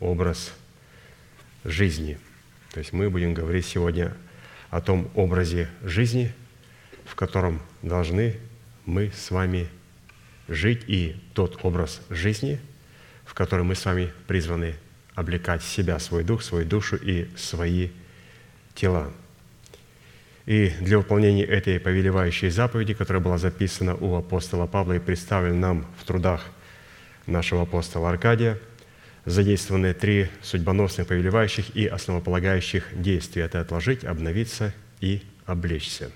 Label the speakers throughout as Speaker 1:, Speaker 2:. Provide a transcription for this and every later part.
Speaker 1: образ жизни. То есть мы будем говорить сегодня о том образе жизни, в котором должны мы с вами жить, и тот образ жизни, в который мы с вами призваны облекать себя, свой дух, свою душу и свои тела. И для выполнения этой повелевающей заповеди, которая была записана у апостола Павла и представлена нам в трудах нашего апостола Аркадия – задействованы три судьбоносных, повелевающих и основополагающих действия. Это отложить, обновиться и облечься.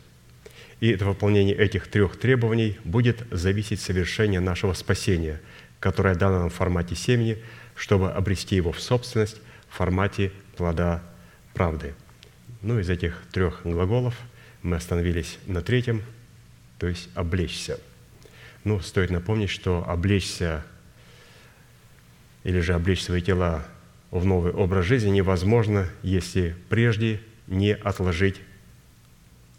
Speaker 1: И от выполнения этих трех требований будет зависеть совершение нашего спасения, которое дано нам в формате семени, чтобы обрести его в собственность в формате плода правды. Ну, из этих трех глаголов мы остановились на третьем, то есть «облечься». Ну, стоит напомнить, что облечься или же облечь свои тела в новый образ жизни невозможно, если прежде не отложить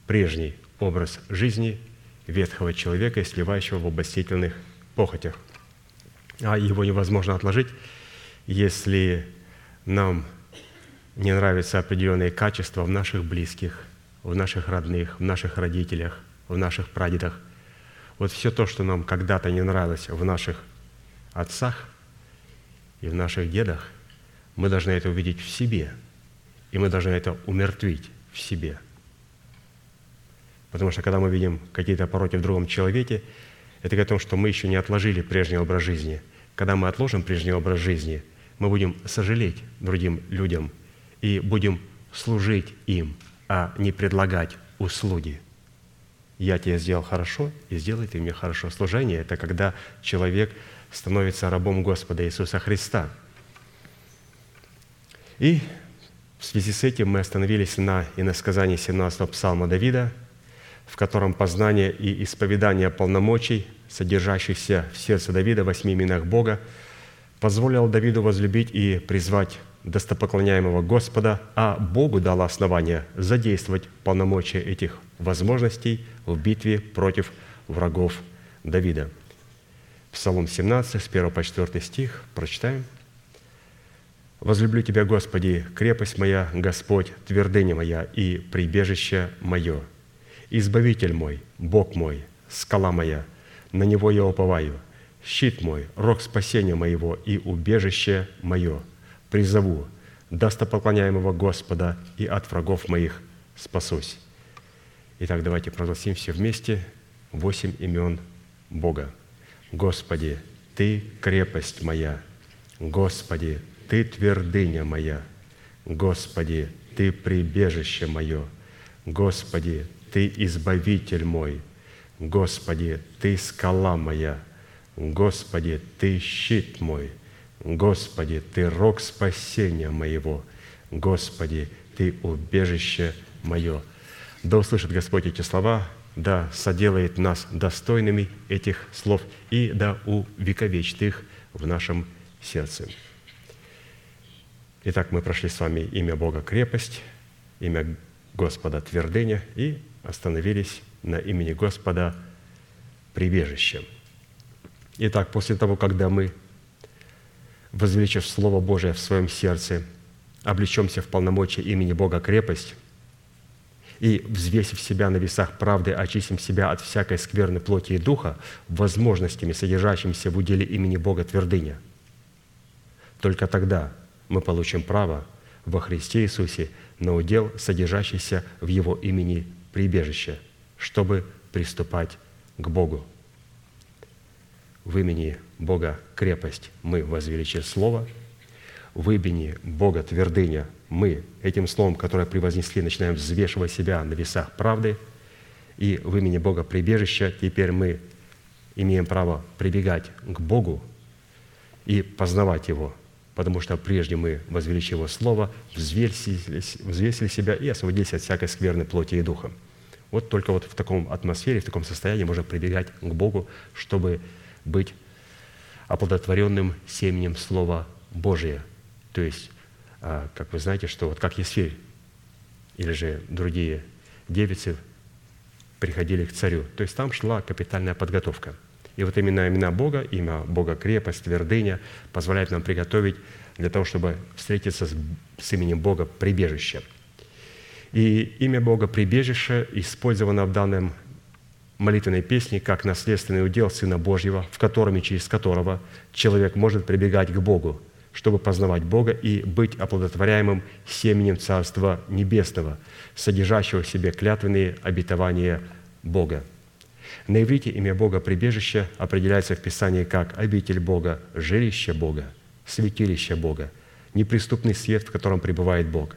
Speaker 1: прежний образ жизни ветхого человека, сливающего в обостительных похотях. А его невозможно отложить, если нам не нравятся определенные качества в наших близких, в наших родных, в наших родителях, в наших прадедах. Вот все то, что нам когда-то не нравилось в наших отцах – и в наших дедах, мы должны это увидеть в себе, и мы должны это умертвить в себе. Потому что когда мы видим какие-то пороки в другом человеке, это говорит о том, что мы еще не отложили прежний образ жизни. Когда мы отложим прежний образ жизни, мы будем сожалеть другим людям и будем служить им, а не предлагать услуги. я тебе сделал хорошо, и сделай ты мне хорошо. Служение – это когда человек становится рабом Господа Иисуса Христа. И в связи с этим мы остановились на иносказании 17-го псалма Давида, в котором познание и исповедание полномочий, содержащихся в сердце Давида, восьми именах Бога, позволил Давиду возлюбить и призвать достопоклоняемого Господа, а Богу дало основание задействовать полномочия этих возможностей в битве против врагов Давида. Псалом 17, с 1 по 4 стих, прочитаем. «Возлюблю Тебя, Господи, крепость моя, Господь, твердыня моя и прибежище мое, Избавитель мой, Бог мой, скала моя, на Него я уповаю, щит мой, рог спасения моего и убежище мое, призову достопоклоняемого Господа и от врагов моих спасусь». Итак, давайте прогласим все вместе восемь имен Бога. Господи, Ты крепость моя, Господи, Ты твердыня моя, Господи, Ты прибежище мое, Господи, Ты избавитель мой, Господи, Ты скала моя, Господи, Ты щит мой, Господи, Ты рог спасения моего, Господи, Ты убежище мое. Да услышит Господь эти слова, да соделает нас достойными этих слов и да увековечит их в нашем сердце. Итак, мы прошли с вами имя Бога крепость, имя Господа твердыня и остановились на имени Господа прибежище. Итак, после того, когда мы, возвеличив Слово Божие в своем сердце, облечемся в полномочия имени Бога крепость – и, взвесив себя на весах правды, очистим себя от всякой скверной плоти и духа возможностями, содержащимися в уделе имени Бога твердыня. Только тогда мы получим право во Христе Иисусе на удел, содержащийся в Его имени прибежище, чтобы приступать к Богу. В имени Бога крепость мы возвеличили Слово, в имени Бога твердыня мы этим словом, которое превознесли, начинаем взвешивать себя на весах правды, и в имени Бога прибежища теперь мы имеем право прибегать к Богу и познавать Его, потому что прежде мы возвеличили Его Слово, взвесили, взвесили себя и освободились от всякой скверной плоти и духа. Вот только вот в таком атмосфере, в таком состоянии можно прибегать к Богу, чтобы быть оплодотворенным семенем Слова Божия. То есть а, как вы знаете, что вот как Есфирь или же другие девицы приходили к царю. То есть там шла капитальная подготовка. И вот именно имена Бога, имя Бога крепость, твердыня, позволяет нам приготовить для того, чтобы встретиться с, с именем Бога прибежище. И имя Бога прибежище использовано в данном молитвенной песне как наследственный удел Сына Божьего, в котором и через которого человек может прибегать к Богу, чтобы познавать Бога и быть оплодотворяемым семенем Царства Небесного, содержащего в себе клятвенные обетования Бога. На иврите имя Бога прибежище определяется в Писании как обитель Бога, жилище Бога, святилище Бога, неприступный свет, в котором пребывает Бог,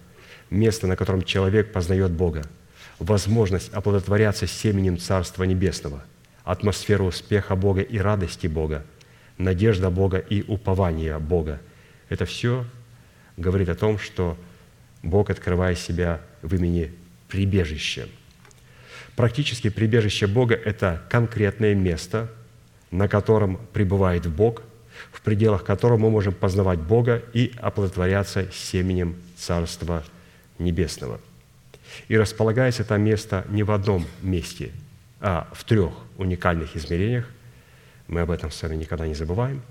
Speaker 1: место, на котором человек познает Бога, возможность оплодотворяться семенем Царства Небесного, атмосферу успеха Бога и радости Бога, надежда Бога и упование Бога – это все говорит о том, что Бог открывает себя в имени прибежище. Практически прибежище Бога – это конкретное место, на котором пребывает Бог, в пределах которого мы можем познавать Бога и оплодотворяться семенем Царства Небесного. И располагается это место не в одном месте, а в трех уникальных измерениях. Мы об этом с вами никогда не забываем.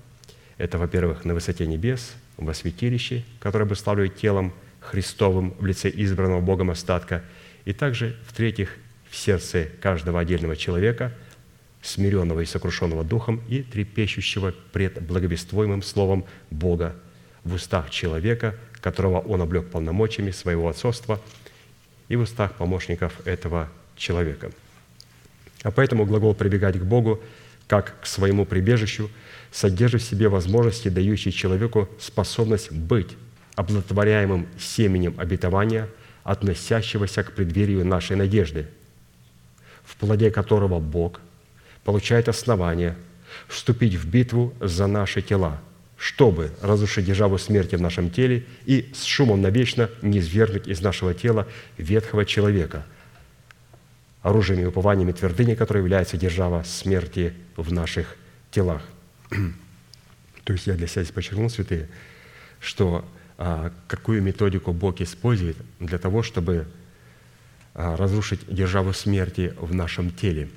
Speaker 1: Это, во-первых, на высоте небес, во святилище, которое обуславливает телом Христовым в лице избранного Богом остатка, и также, в-третьих, в сердце каждого отдельного человека, смиренного и сокрушенного духом и трепещущего пред благовествуемым словом Бога в устах человека, которого Он облег полномочиями своего отцовства, и в устах помощников этого человека. А поэтому глагол «прибегать к Богу» как к своему прибежищу – содержит в себе возможности, дающие человеку способность быть оплодотворяемым семенем обетования, относящегося к преддверию нашей надежды, в плоде которого Бог получает основание вступить в битву за наши тела, чтобы разрушить державу смерти в нашем теле и с шумом навечно не извергнуть из нашего тела ветхого человека, оружием и упованиями твердыни, которая является держава смерти в наших телах. То есть я для себя подчеркнул, святые, что а, какую методику Бог использует для того, чтобы а, разрушить державу смерти в нашем теле.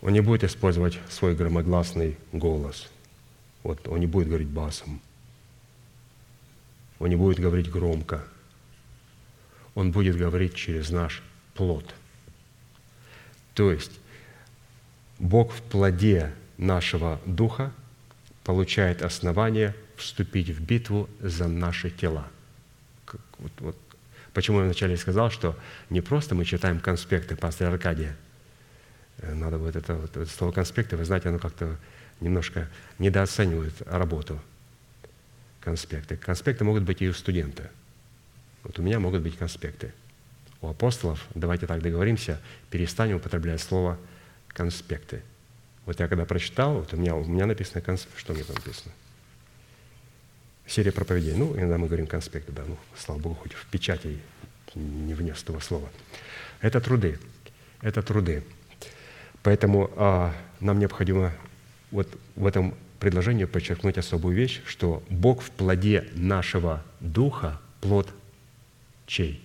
Speaker 1: Он не будет использовать свой громогласный голос. Вот, он не будет говорить басом. Он не будет говорить громко. Он будет говорить через наш плод. То есть Бог в плоде нашего духа получает основание вступить в битву за наши тела. Вот, вот. Почему я вначале сказал, что не просто мы читаем конспекты пастора Аркадия. Э, надо вот это, вот, это слово конспекты, вы знаете, оно как-то немножко недооценивает работу конспекты. Конспекты могут быть и у студента. Вот у меня могут быть конспекты. У апостолов, давайте так договоримся, перестанем употреблять слово конспекты – вот я когда прочитал, вот у меня, у меня написано, что мне там написано? Серия проповедей. Ну, иногда мы говорим конспекты, да, ну, слава Богу, хоть в печати не внес этого слова. Это труды. Это труды. Поэтому а, нам необходимо вот в этом предложении подчеркнуть особую вещь, что Бог в плоде нашего духа, плод чей?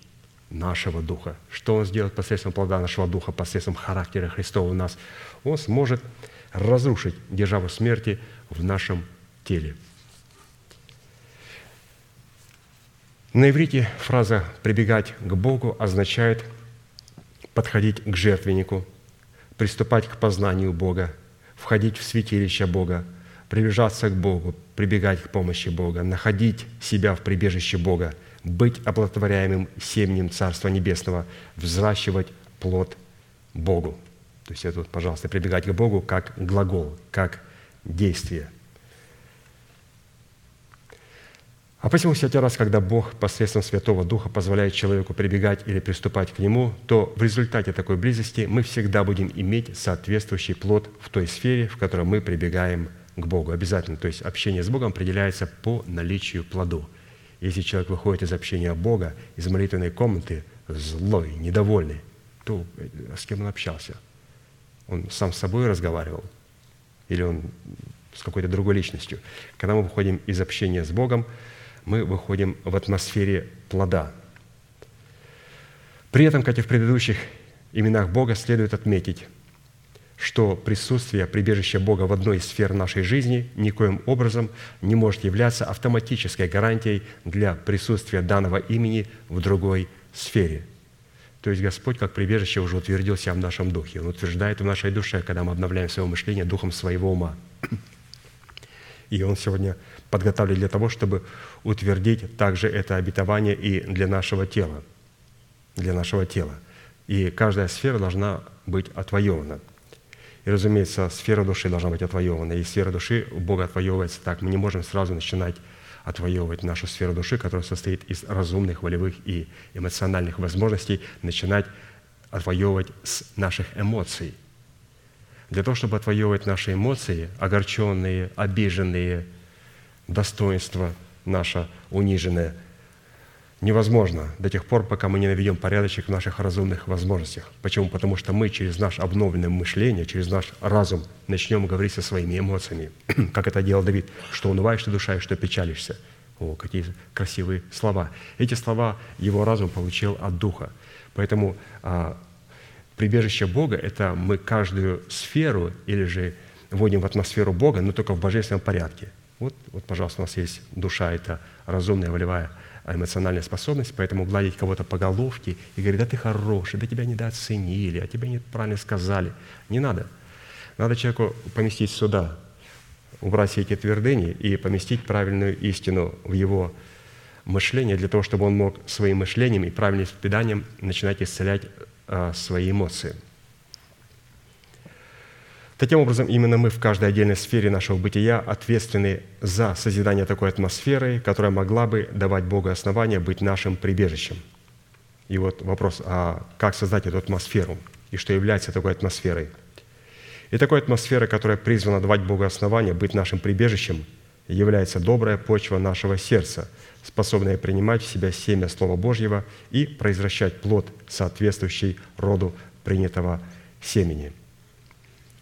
Speaker 1: Нашего духа. Что Он сделает посредством плода нашего духа, посредством характера Христова у нас? Он сможет разрушить державу смерти в нашем теле. На иврите фраза «прибегать к Богу» означает подходить к жертвеннику, приступать к познанию Бога, входить в святилище Бога, приближаться к Богу, прибегать к помощи Бога, находить себя в прибежище Бога, быть оплодотворяемым семенем Царства Небесного, взращивать плод Богу – то есть это вот, пожалуйста, прибегать к Богу как глагол, как действие. А посему всякий раз, когда Бог посредством Святого Духа позволяет человеку прибегать или приступать к Нему, то в результате такой близости мы всегда будем иметь соответствующий плод в той сфере, в которой мы прибегаем к Богу. Обязательно. То есть общение с Богом определяется по наличию плоду. Если человек выходит из общения Бога, из молитвенной комнаты, злой, недовольный, то э, с кем он общался – он сам с собой разговаривал, или он с какой-то другой личностью. Когда мы выходим из общения с Богом, мы выходим в атмосфере плода. При этом, как и в предыдущих именах Бога, следует отметить, что присутствие прибежища Бога в одной из сфер нашей жизни никоим образом не может являться автоматической гарантией для присутствия данного имени в другой сфере – то есть Господь, как прибежище, уже утвердил себя в нашем духе. Он утверждает в нашей душе, когда мы обновляем свое мышление духом своего ума. И Он сегодня подготавливает для того, чтобы утвердить также это обетование и для нашего тела. Для нашего тела. И каждая сфера должна быть отвоевана. И, разумеется, сфера души должна быть отвоевана. И сфера души у Бога отвоевывается так. Мы не можем сразу начинать отвоевывать нашу сферу души, которая состоит из разумных, волевых и эмоциональных возможностей, начинать отвоевывать с наших эмоций. Для того, чтобы отвоевывать наши эмоции, огорченные, обиженные, достоинство наше униженное, невозможно до тех пор, пока мы не наведем порядочек в наших разумных возможностях. Почему? Потому что мы через наше обновленное мышление, через наш разум начнем говорить со своими эмоциями. как это делал Давид, что унываешь ты душа и что печалишься. О, какие красивые слова. Эти слова его разум получил от Духа. Поэтому а, прибежище Бога – это мы каждую сферу или же вводим в атмосферу Бога, но только в божественном порядке. Вот, вот, пожалуйста, у нас есть душа – это разумная, волевая эмоциональная способность, поэтому гладить кого-то по головке и говорить, да ты хороший, да тебя недооценили, а тебя неправильно сказали. Не надо. Надо человеку поместить сюда, убрать все эти твердыни и поместить правильную истину в его мышление для того, чтобы он мог своим мышлением и правильным исповеданием начинать исцелять а, свои эмоции – Таким образом, именно мы в каждой отдельной сфере нашего бытия ответственны за созидание такой атмосферы, которая могла бы давать Богу основания быть нашим прибежищем. И вот вопрос, а как создать эту атмосферу? И что является такой атмосферой? И такой атмосферой, которая призвана давать Богу основания, быть нашим прибежищем, является добрая почва нашего сердца, способная принимать в себя семя Слова Божьего и произвращать плод, соответствующий роду принятого семени.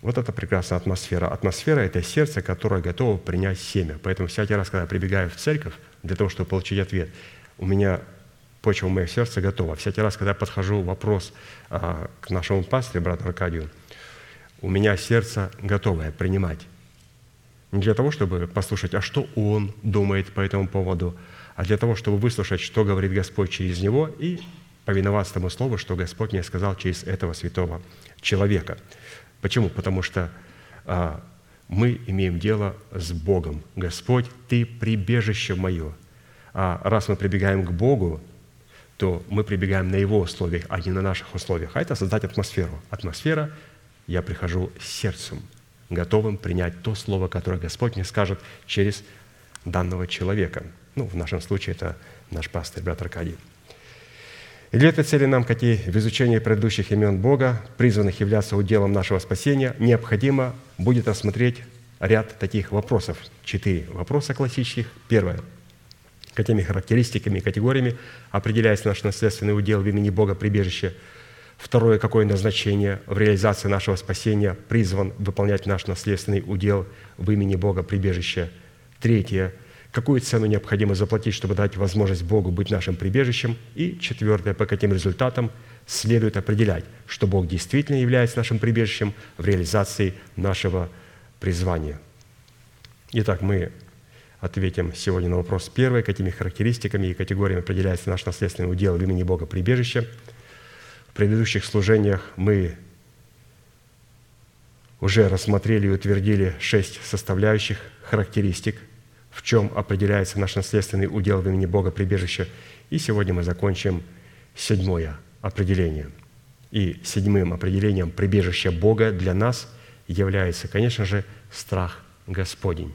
Speaker 1: Вот это прекрасная атмосфера. Атмосфера – это сердце, которое готово принять семя. Поэтому всякий раз, когда я прибегаю в церковь для того, чтобы получить ответ, у меня почва в моем сердце готова. Всякий раз, когда я подхожу вопрос а, к нашему пастырю, брату Аркадию, у меня сердце готовое принимать. Не для того, чтобы послушать, а что он думает по этому поводу, а для того, чтобы выслушать, что говорит Господь через него и повиноваться тому слову, что Господь мне сказал через этого святого человека. Почему? Потому что а, мы имеем дело с Богом. Господь, Ты прибежище мое. А раз мы прибегаем к Богу, то мы прибегаем на Его условиях, а не на наших условиях. А это создать атмосферу. Атмосфера – я прихожу сердцем, готовым принять то слово, которое Господь мне скажет через данного человека. Ну, в нашем случае это наш пастор, брат Аркадий. И для этой цели нам, как и в изучении предыдущих имен Бога, призванных являться уделом нашего спасения, необходимо будет рассмотреть ряд таких вопросов. Четыре вопроса классических. Первое. Какими характеристиками и категориями определяется наш наследственный удел в имени Бога прибежище. Второе. Какое назначение в реализации нашего спасения призван выполнять наш наследственный удел в имени Бога прибежище. Третье какую цену необходимо заплатить, чтобы дать возможность Богу быть нашим прибежищем. И четвертое, по каким результатам следует определять, что Бог действительно является нашим прибежищем в реализации нашего призвания. Итак, мы ответим сегодня на вопрос первый, какими характеристиками и категориями определяется наш наследственный удел в имени Бога прибежище. В предыдущих служениях мы уже рассмотрели и утвердили шесть составляющих характеристик – в чем определяется наш наследственный удел в имени Бога прибежище. И сегодня мы закончим седьмое определение. И седьмым определением прибежища Бога для нас является, конечно же, страх Господень,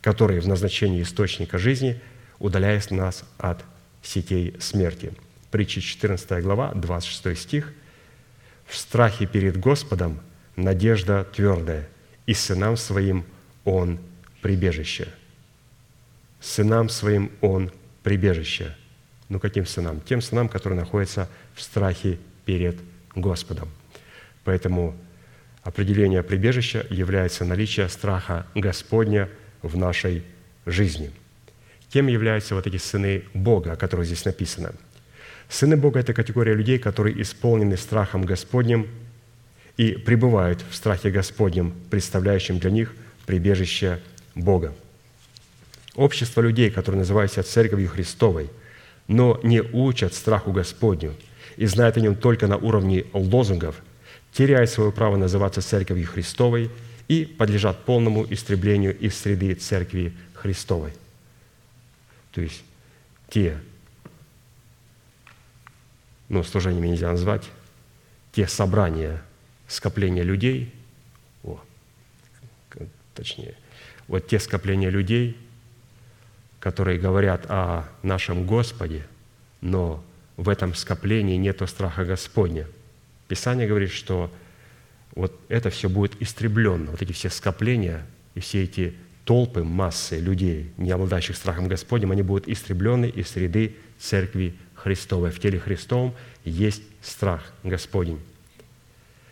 Speaker 1: который в назначении источника жизни удаляет нас от сетей смерти. Притча 14 глава, 26 стих. «В страхе перед Господом надежда твердая, и сынам своим Он прибежище» сынам своим Он прибежище. Ну, каким сынам? Тем сынам, которые находятся в страхе перед Господом. Поэтому определение прибежища является наличие страха Господня в нашей жизни. Кем являются вот эти сыны Бога, о которых здесь написано? Сыны Бога – это категория людей, которые исполнены страхом Господним и пребывают в страхе Господнем, представляющим для них прибежище Бога – общество людей, которые называют Церковью Христовой, но не учат страху Господню и знают о нем только на уровне лозунгов, теряют свое право называться Церковью Христовой и подлежат полному истреблению из среды Церкви Христовой. То есть те, ну, служениями нельзя назвать, те собрания, скопления людей, о, точнее, вот те скопления людей – которые говорят о нашем Господе, но в этом скоплении нет страха Господня. Писание говорит, что вот это все будет истреблено, вот эти все скопления и все эти толпы, массы людей, не обладающих страхом Господним, они будут истреблены из среды Церкви Христовой. В теле Христовом есть страх Господень.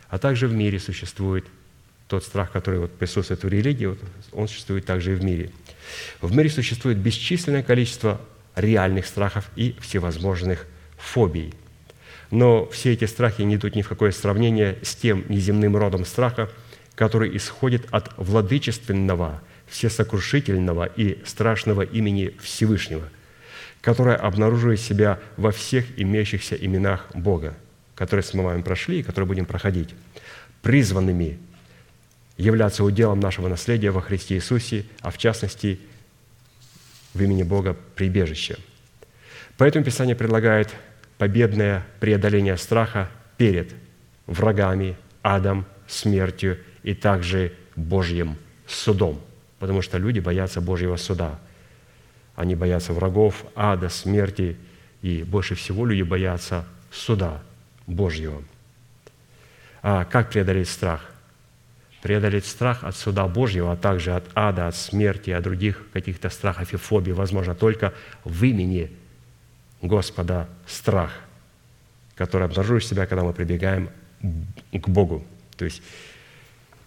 Speaker 1: А также в мире существует тот страх, который вот присутствует в религии, вот он существует также и в мире – в мире существует бесчисленное количество реальных страхов и всевозможных фобий. Но все эти страхи не идут ни в какое сравнение с тем неземным родом страха, который исходит от владычественного, всесокрушительного и страшного имени Всевышнего, которое обнаруживает себя во всех имеющихся именах Бога, которые с мы вами прошли и которые будем проходить, призванными являться уделом нашего наследия во Христе Иисусе, а в частности в имени Бога прибежище. Поэтому Писание предлагает победное преодоление страха перед врагами, адом, смертью и также Божьим судом, потому что люди боятся Божьего суда. Они боятся врагов, ада, смерти, и больше всего люди боятся суда Божьего. А как преодолеть страх? Преодолеть страх от суда Божьего, а также от ада, от смерти, от других каких-то страхов и фобий возможно только в имени Господа страх, который обнаруживает себя, когда мы прибегаем к Богу. То есть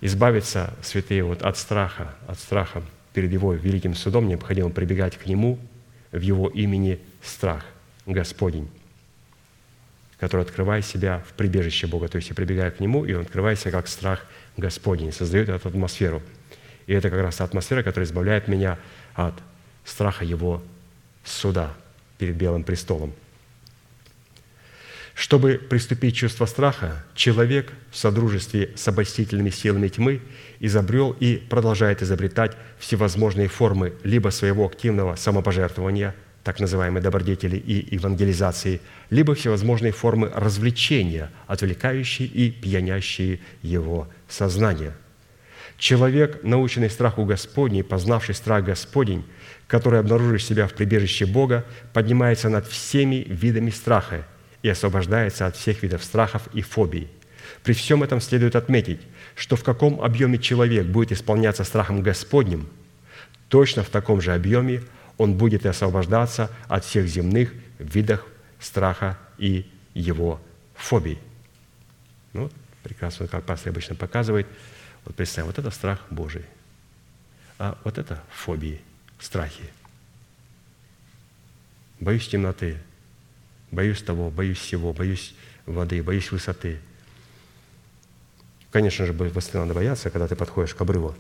Speaker 1: избавиться, святые, вот от страха, от страха перед Его великим судом необходимо прибегать к Нему в Его имени страх Господень, который открывает себя в прибежище Бога. То есть я прибегаю к Нему, и Он открывает себя как страх Господень, создает эту атмосферу. И это как раз та атмосфера, которая избавляет меня от страха Его суда перед Белым престолом – чтобы приступить к чувству страха, человек в содружестве с обольстительными силами тьмы изобрел и продолжает изобретать всевозможные формы либо своего активного самопожертвования, так называемой добродетели и евангелизации, либо всевозможные формы развлечения, отвлекающие и пьянящие его сознание. Человек, наученный страху Господней, познавший страх Господень, который обнаруживает себя в прибежище Бога, поднимается над всеми видами страха – и освобождается от всех видов страхов и фобий. При всем этом следует отметить, что в каком объеме человек будет исполняться страхом Господним, точно в таком же объеме он будет и освобождаться от всех земных видов страха и его фобий. Ну, прекрасно, как пастор обычно показывает. Вот представим, вот это страх Божий, а вот это фобии, страхи. Боюсь темноты, Боюсь того, боюсь всего, боюсь воды, боюсь высоты. Конечно же, высоты надо бояться, когда ты подходишь к обрыву.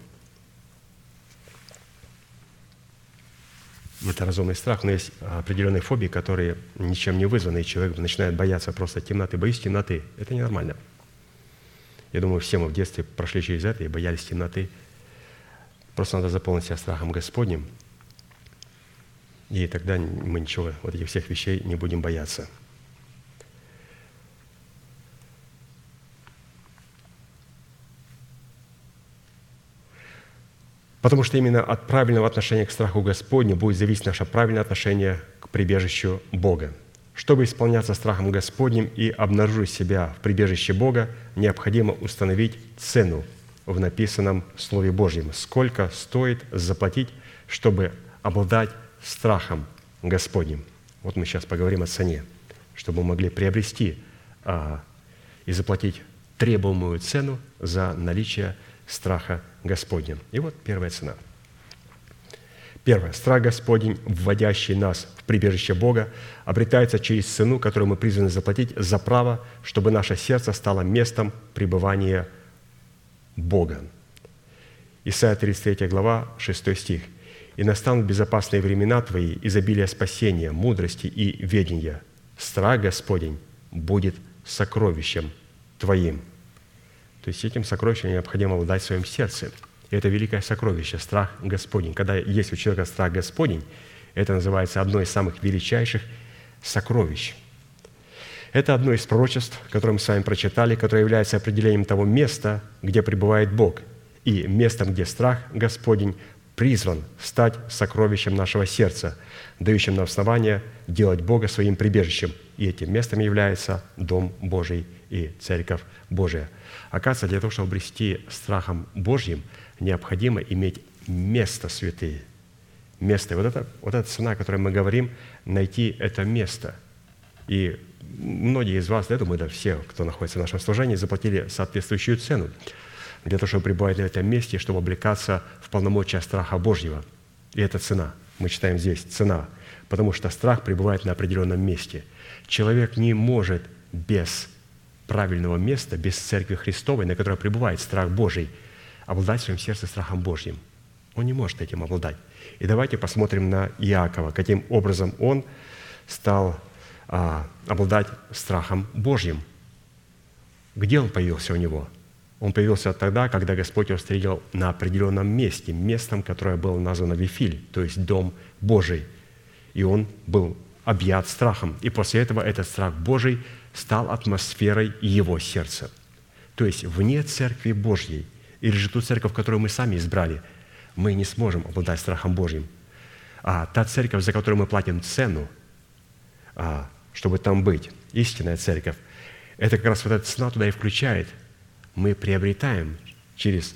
Speaker 1: Это разумный страх, но есть определенные фобии, которые ничем не вызваны, и человек начинает бояться просто темноты. Боюсь темноты. Это ненормально. Я думаю, все мы в детстве прошли через это и боялись темноты. Просто надо заполнить себя страхом Господним – и тогда мы ничего, вот этих всех вещей не будем бояться. Потому что именно от правильного отношения к страху Господню будет зависеть наше правильное отношение к прибежищу Бога. Чтобы исполняться страхом Господним и обнаружить себя в прибежище Бога, необходимо установить цену в написанном Слове Божьем. Сколько стоит заплатить, чтобы обладать страхом Господним. Вот мы сейчас поговорим о цене, чтобы мы могли приобрести а, и заплатить требуемую цену за наличие страха Господня. И вот первая цена. Первое. Страх Господень, вводящий нас в прибежище Бога, обретается через цену, которую мы призваны заплатить за право, чтобы наше сердце стало местом пребывания Бога. Исайя 33 глава, 6 стих – и настанут безопасные времена Твои, изобилие спасения, мудрости и ведения. Страх Господень будет сокровищем Твоим». То есть этим сокровищем необходимо обладать в своем сердце. Это великое сокровище, страх Господень. Когда есть у человека страх Господень, это называется одно из самых величайших сокровищ. Это одно из пророчеств, которое мы с вами прочитали, которое является определением того места, где пребывает Бог, и местом, где страх Господень призван стать сокровищем нашего сердца, дающим нам основание делать Бога своим прибежищем. И этим местом является Дом Божий и Церковь Божия. Оказывается, для того, чтобы обрести страхом Божьим, необходимо иметь место святые. Место. Вот это, вот эта цена, о которой мы говорим, найти это место. И многие из вас, я думаю, да, все, кто находится в нашем служении, заплатили соответствующую цену для того, чтобы пребывать на этом месте, чтобы облекаться в полномочия страха Божьего. И это цена. Мы читаем здесь цена, потому что страх пребывает на определенном месте. Человек не может без правильного места, без Церкви Христовой, на которой пребывает страх Божий, обладать в своем сердце страхом Божьим. Он не может этим обладать. И давайте посмотрим на Иакова, каким образом он стал а, обладать страхом Божьим. Где он появился у него? Он появился тогда, когда Господь его встретил на определенном месте, местом, которое было названо Вифиль, то есть Дом Божий. И он был объят страхом. И после этого этот страх Божий стал атмосферой его сердца. То есть вне Церкви Божьей, или же ту церковь, которую мы сами избрали, мы не сможем обладать страхом Божьим. А та церковь, за которую мы платим цену, а, чтобы там быть – истинная церковь, это как раз вот эта цена туда и включает. Мы приобретаем через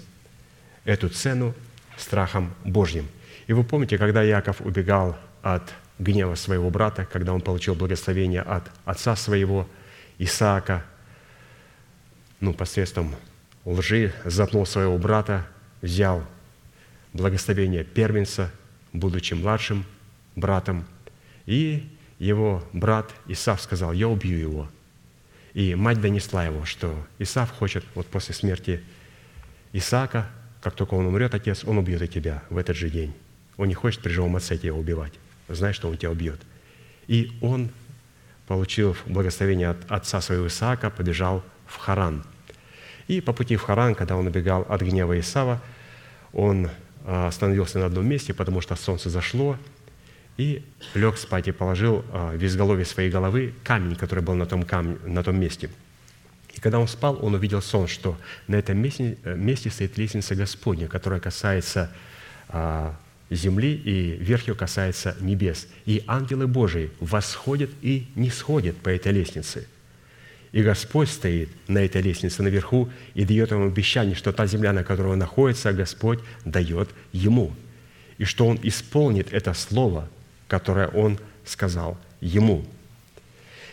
Speaker 1: эту цену страхом Божьим. И вы помните, когда Яков убегал от гнева своего брата, когда он получил благословение от отца своего, Исаака, ну, посредством лжи, запнул своего брата, взял благословение первенца, будучи младшим братом, и его брат Исав сказал, я убью его. И мать донесла его, что Исав хочет вот после смерти Исаака, как только он умрет, отец, он убьет и тебя в этот же день. Он не хочет при живом отце тебя убивать, зная, что он тебя убьет. И он, получив благословение от отца своего Исаака, побежал в Харан. И по пути в Харан, когда он убегал от гнева Исава, он а, остановился на одном месте, потому что солнце зашло, и лег спать и положил а, в изголовье своей головы камень, который был на том, камне, на том месте. И когда он спал, он увидел сон, что на этом месте, э, месте стоит лестница Господня, которая касается а, земли, и верх касается небес. И ангелы Божии восходят и не сходят по этой лестнице. И Господь стоит на этой лестнице наверху и дает ему обещание, что та земля, на которой он находится, Господь дает ему. И что он исполнит это слово, которое он сказал ему.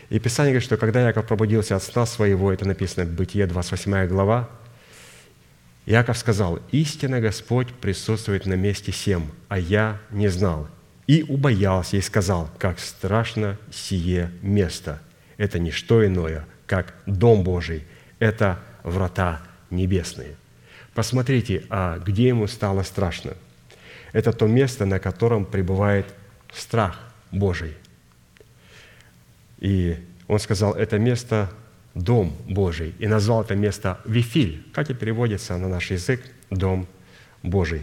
Speaker 1: И Писание говорит, что когда Яков пробудился от сна своего, это написано в Бытие, 28 глава, Яков сказал, «Истинно Господь присутствует на месте всем, а я не знал». И убоялся и сказал, «Как страшно сие место! Это не что иное, как Дом Божий, это врата небесные». Посмотрите, а где ему стало страшно? Это то место, на котором пребывает страх Божий. И он сказал, это место Дом Божий, и назвал это место Вифиль, как и переводится на наш язык Дом Божий.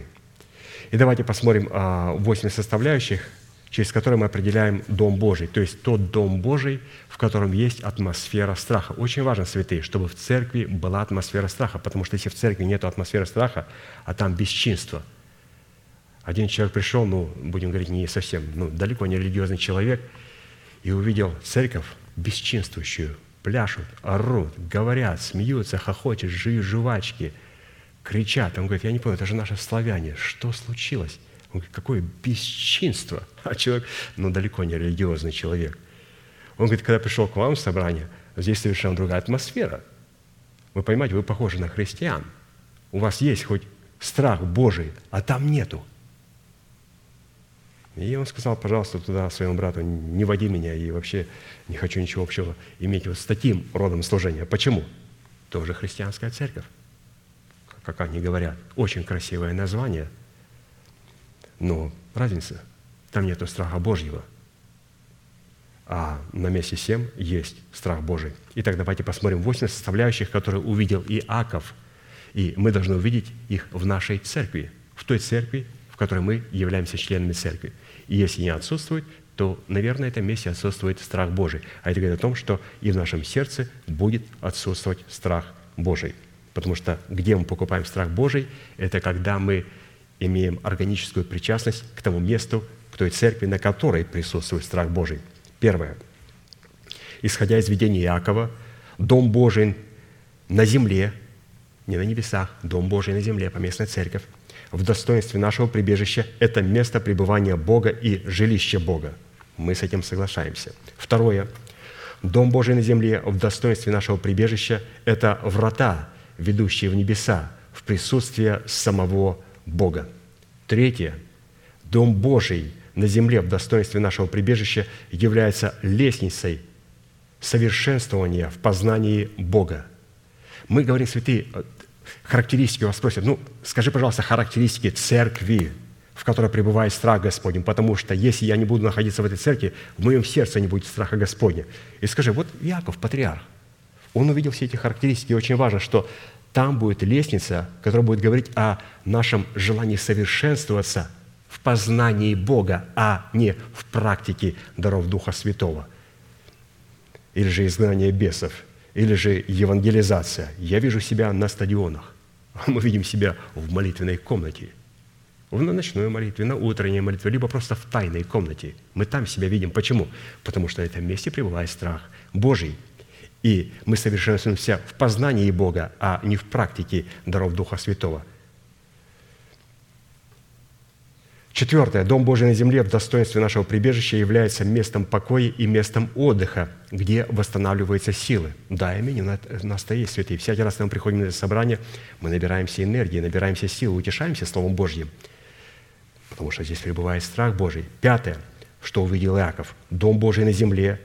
Speaker 1: И давайте посмотрим а, восемь составляющих, через которые мы определяем Дом Божий, то есть тот Дом Божий, в котором есть атмосфера страха. Очень важно, святые, чтобы в церкви была атмосфера страха, потому что если в церкви нет атмосферы страха, а там бесчинство, один человек пришел, ну, будем говорить, не совсем, ну, далеко не религиозный человек, и увидел церковь бесчинствующую, пляшут, орут, говорят, смеются, хохочут, жуют жвачки, кричат. Он говорит, я не понял, это же наши славяне, что случилось? Он говорит, какое бесчинство. А человек, ну, далеко не религиозный человек. Он говорит, когда пришел к вам в собрание, здесь совершенно другая атмосфера. Вы понимаете, вы похожи на христиан. У вас есть хоть страх Божий, а там нету. И он сказал, пожалуйста, туда своему брату, не води меня, и вообще не хочу ничего общего иметь вот с таким родом служения. Почему? Тоже христианская церковь, как они говорят. Очень красивое название, но разница, там нету страха Божьего. А на месте всем есть страх Божий. Итак, давайте посмотрим восемь составляющих, которые увидел Иаков. И мы должны увидеть их в нашей церкви, в той церкви, в которой мы являемся членами церкви. И если не отсутствует, то, наверное, в этом месте отсутствует страх Божий. А это говорит о том, что и в нашем сердце будет отсутствовать страх Божий. Потому что где мы покупаем страх Божий, это когда мы имеем органическую причастность к тому месту, к той церкви, на которой присутствует страх Божий. Первое. Исходя из видения Иакова, Дом Божий на земле, не на небесах, Дом Божий на земле, поместная церковь, в достоинстве нашего прибежища – это место пребывания Бога и жилище Бога. Мы с этим соглашаемся. Второе. Дом Божий на земле в достоинстве нашего прибежища – это врата, ведущие в небеса, в присутствие самого Бога. Третье. Дом Божий на земле в достоинстве нашего прибежища является лестницей совершенствования в познании Бога. Мы говорим, святые, характеристики вас спросят, ну, скажи, пожалуйста, характеристики церкви, в которой пребывает страх Господень, потому что если я не буду находиться в этой церкви, в моем сердце не будет страха Господня. И скажи, вот Яков, патриарх, он увидел все эти характеристики, и очень важно, что там будет лестница, которая будет говорить о нашем желании совершенствоваться в познании Бога, а не в практике даров Духа Святого. Или же изгнание бесов, или же евангелизация. Я вижу себя на стадионах, а мы видим себя в молитвенной комнате. в ночной молитве, на утренней молитве, либо просто в тайной комнате. Мы там себя видим. Почему? Потому что на этом месте пребывает страх Божий. И мы совершенствуемся в познании Бога, а не в практике даров Духа Святого – Четвертое. Дом Божий на земле в достоинстве нашего прибежища является местом покоя и местом отдыха, где восстанавливаются силы. Да, именно у нас-то есть святые. Всякий раз, когда мы приходим на это собрание, мы набираемся энергии, набираемся сил, утешаемся Словом Божьим, потому что здесь пребывает страх Божий. Пятое. Что увидел Иаков? Дом Божий на земле,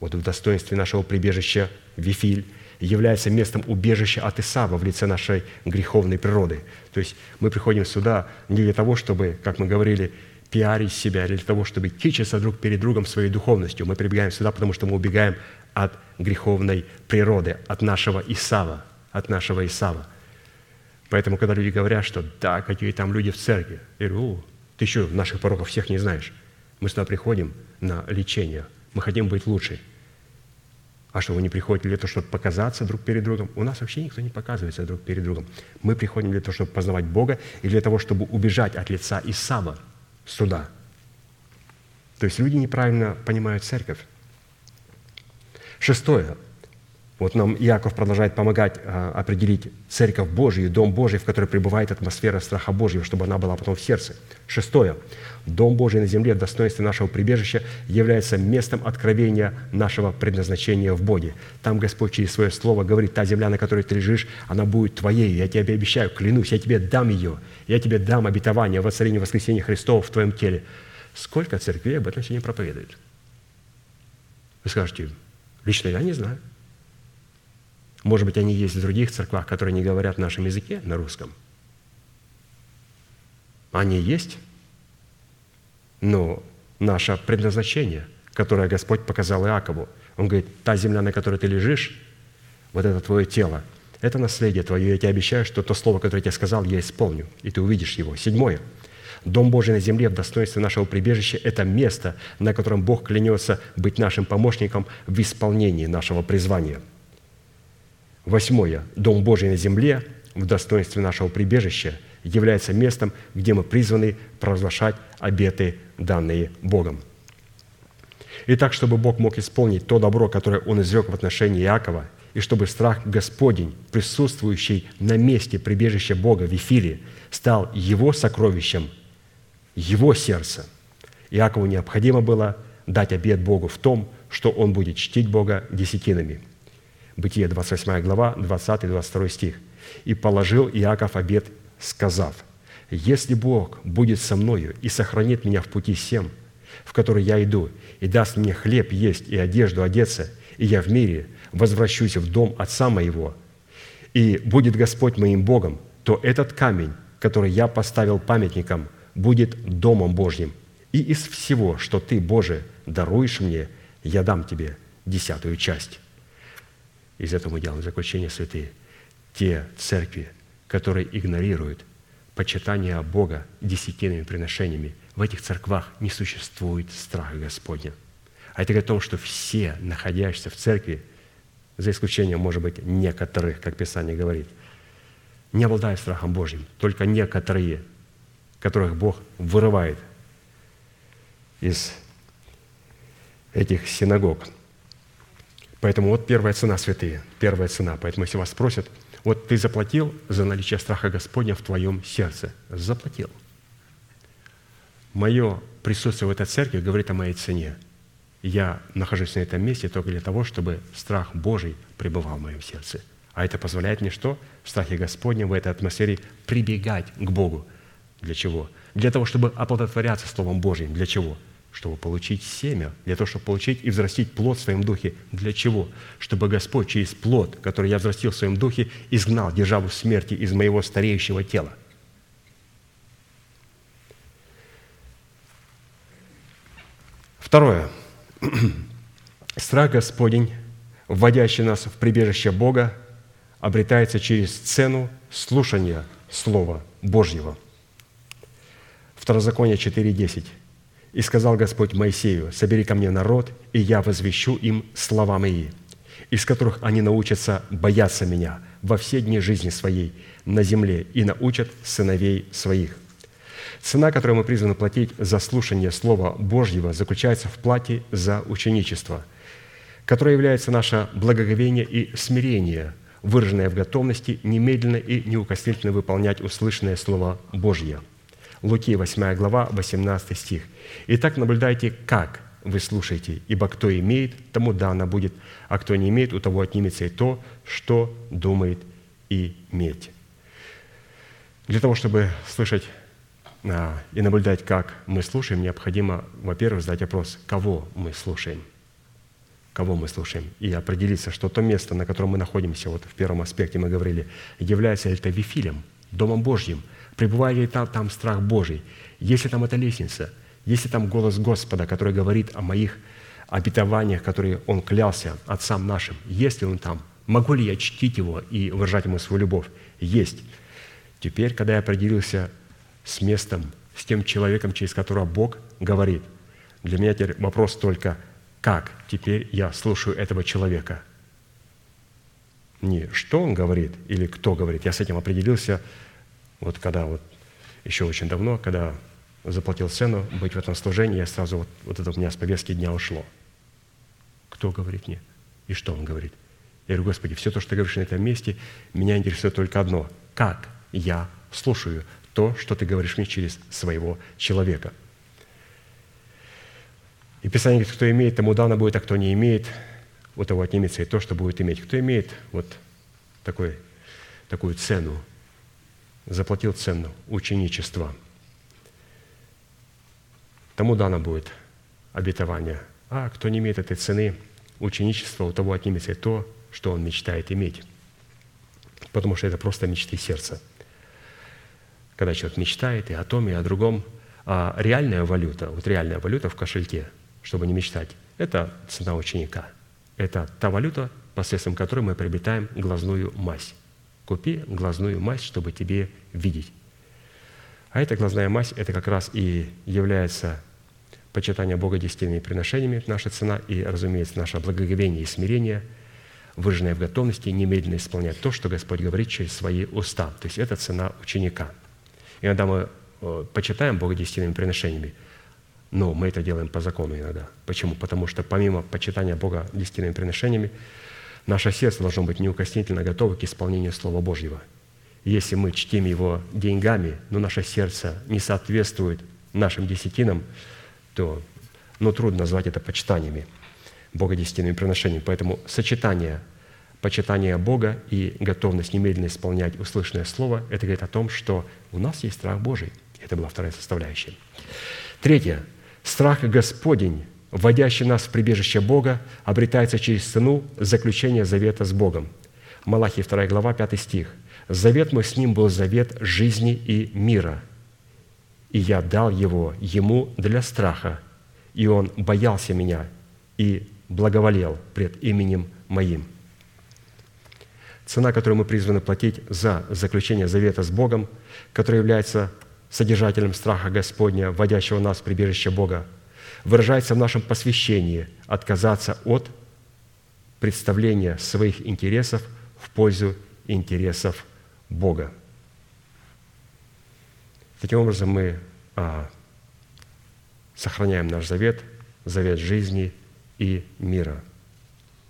Speaker 1: вот в достоинстве нашего прибежища Вифиль, является местом убежища от Исава в лице нашей греховной природы. То есть мы приходим сюда не для того, чтобы, как мы говорили, пиарить себя, или для того, чтобы кичиться друг перед другом своей духовностью. Мы прибегаем сюда, потому что мы убегаем от греховной природы, от нашего Исава, от нашего Исава. Поэтому, когда люди говорят, что да, какие там люди в церкви, я говорю, ты еще наших пороков всех не знаешь. Мы сюда приходим на лечение. Мы хотим быть лучше. А что, вы не приходите для того, чтобы показаться друг перед другом? У нас вообще никто не показывается друг перед другом. Мы приходим для того, чтобы познавать Бога и для того, чтобы убежать от лица Исава суда. То есть люди неправильно понимают церковь. Шестое. Вот нам Иаков продолжает помогать а, определить церковь Божию, дом Божий, в которой пребывает атмосфера страха Божьего, чтобы она была потом в сердце. Шестое. Дом Божий на земле в достоинстве нашего прибежища является местом откровения нашего предназначения в Боге. Там Господь через свое слово говорит, та земля, на которой ты лежишь, она будет твоей. Я тебе обещаю, клянусь, я тебе дам ее. Я тебе дам обетование, воцарение воскресения Христова в твоем теле. Сколько церквей об этом сегодня проповедует? Вы скажете, лично я не знаю. Может быть, они есть в других церквах, которые не говорят в нашем языке, на русском. Они есть, но наше предназначение, которое Господь показал Иакову, Он говорит, та земля, на которой ты лежишь, вот это твое тело, это наследие твое. Я тебе обещаю, что то слово, которое я тебе сказал, я исполню, и ты увидишь его. Седьмое. Дом Божий на земле в достоинстве нашего прибежища – это место, на котором Бог клянется быть нашим помощником в исполнении нашего призвания – Восьмое. Дом Божий на земле в достоинстве нашего прибежища является местом, где мы призваны провозглашать обеты, данные Богом. Итак, чтобы Бог мог исполнить то добро, которое Он изрек в отношении Иакова, и чтобы страх Господень, присутствующий на месте прибежища Бога в Эфире, стал его сокровищем, его сердца, Иакову необходимо было дать обет Богу в том, что он будет чтить Бога десятинами – Бытие 28 глава, 20-22 стих. «И положил Иаков обед, сказав, «Если Бог будет со мною и сохранит меня в пути всем, в который я иду, и даст мне хлеб есть и одежду одеться, и я в мире возвращусь в дом отца моего, и будет Господь моим Богом, то этот камень, который я поставил памятником, будет Домом Божьим. И из всего, что Ты, Боже, даруешь мне, я дам Тебе десятую часть». Из этого мы делаем заключение святые. Те церкви, которые игнорируют почитание Бога десятинными приношениями, в этих церквах не существует страха Господня. А это говорит о том, что все, находящиеся в церкви, за исключением, может быть, некоторых, как Писание говорит, не обладают страхом Божьим. Только некоторые, которых Бог вырывает из этих синагог – Поэтому вот первая цена, святые, первая цена. Поэтому если вас спросят, вот ты заплатил за наличие страха Господня в твоем сердце? Заплатил. Мое присутствие в этой церкви говорит о моей цене. Я нахожусь на этом месте только для того, чтобы страх Божий пребывал в моем сердце. А это позволяет мне что? В страхе Господнем, в этой атмосфере прибегать к Богу. Для чего? Для того, чтобы оплодотворяться Словом Божьим. Для чего? Чтобы получить семя, для того, чтобы получить и взрастить плод в своем духе. Для чего? Чтобы Господь через плод, который я взрастил в своем духе, изгнал державу смерти из моего стареющего тела. Второе. Страх Господень, вводящий нас в прибежище Бога, обретается через цену слушания Слова Божьего. Второзаконие 4.10. И сказал Господь Моисею, собери ко мне народ, и я возвещу им слова мои, из которых они научатся бояться меня во все дни жизни своей на земле и научат сыновей своих. Цена, которую мы призваны платить за слушание Слова Божьего, заключается в плате за ученичество, которое является наше благоговение и смирение, выраженное в готовности немедленно и неукоснительно выполнять услышанное Слово Божье. Луки, 8 глава, 18 стих. «Итак, наблюдайте, как вы слушаете, ибо кто имеет, тому дано будет, а кто не имеет, у того отнимется и то, что думает иметь». Для того, чтобы слышать а, и наблюдать, как мы слушаем, необходимо, во-первых, задать вопрос, кого мы слушаем. Кого мы слушаем. И определиться, что то место, на котором мы находимся, вот в первом аспекте мы говорили, является ли это Вифилем, Домом Божьим, пребывает ли там, там страх Божий, если там эта лестница, если там голос Господа, который говорит о моих обетованиях, которые Он клялся отцам нашим, есть ли Он там, могу ли я чтить Его и выражать Ему свою любовь? Есть. Теперь, когда я определился с местом, с тем человеком, через которого Бог говорит. Для меня теперь вопрос только, как теперь я слушаю этого человека? Не что он говорит или кто говорит. Я с этим определился, вот когда вот еще очень давно, когда заплатил цену быть в этом служении, я сразу вот, вот это у меня с повестки дня ушло. Кто говорит мне? И что он говорит? Я говорю, Господи, все то, что ты говоришь на этом месте, меня интересует только одно. Как я слушаю то, что ты говоришь мне через своего человека. И Писание говорит, кто имеет, тому дано будет, а кто не имеет, у того отнимется и то, что будет иметь. Кто имеет вот такой, такую цену, заплатил цену ученичества, тому дано будет обетование. А кто не имеет этой цены ученичества, у того отнимется и то, что он мечтает иметь. Потому что это просто мечты сердца – когда человек мечтает и о том, и о другом. А реальная валюта, вот реальная валюта в кошельке, чтобы не мечтать, это цена ученика. Это та валюта, посредством которой мы приобретаем глазную мазь. Купи глазную мазь, чтобы тебе видеть. А эта глазная мазь, это как раз и является почитание Бога десятильными приношениями, наша цена, и, разумеется, наше благоговение и смирение, выраженное в готовности немедленно исполнять то, что Господь говорит через свои уста. То есть это цена ученика – Иногда мы э, почитаем Бога десятинными приношениями, но мы это делаем по закону иногда. Почему? Потому что помимо почитания Бога десятинными приношениями, наше сердце должно быть неукоснительно готово к исполнению Слова Божьего. если мы чтим Его деньгами, но наше сердце не соответствует нашим десятинам, то ну, трудно назвать это почитаниями Бога десятинными приношениями. Поэтому сочетание почитание Бога и готовность немедленно исполнять услышанное слово, это говорит о том, что у нас есть страх Божий. Это была вторая составляющая. Третье. Страх Господень, вводящий нас в прибежище Бога, обретается через цену заключения завета с Богом. Малахия 2 глава, 5 стих. «Завет мой с ним был завет жизни и мира, и я дал его ему для страха, и он боялся меня и благоволел пред именем моим». Цена, которую мы призваны платить за заключение завета с Богом, который является содержателем страха Господня, вводящего нас в прибежище Бога, выражается в нашем посвящении отказаться от представления своих интересов в пользу интересов Бога. Таким образом, мы а, сохраняем наш завет, завет жизни и мира.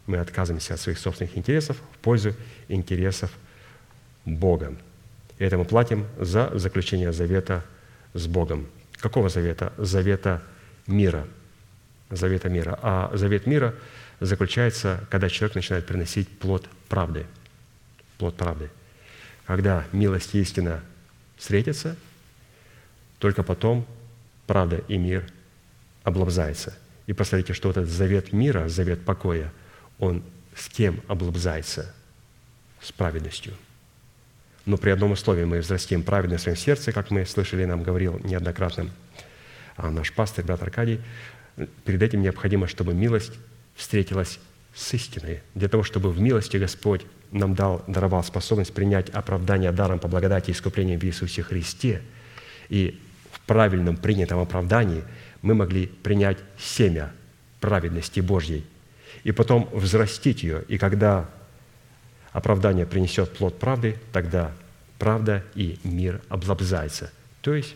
Speaker 1: Мы отказываемся от своих собственных интересов в пользу интересов Бога. И это мы платим за заключение завета с Богом. Какого завета? Завета мира. Завета мира. А завет мира заключается, когда человек начинает приносить плод правды. Плод правды. Когда милость и истина встретятся, только потом правда и мир облобзается. И посмотрите, что этот завет мира, завет покоя, он с кем облобзается? с праведностью. Но при одном условии мы взрастим праведность в своем сердце, как мы слышали, нам говорил неоднократно наш пастор, брат Аркадий. Перед этим необходимо, чтобы милость встретилась с истиной, для того, чтобы в милости Господь нам дал, даровал способность принять оправдание даром по благодати и искупления в Иисусе Христе. И в правильном принятом оправдании мы могли принять семя праведности Божьей и потом взрастить ее. И когда оправдание принесет плод правды, тогда правда и мир облобзается. То есть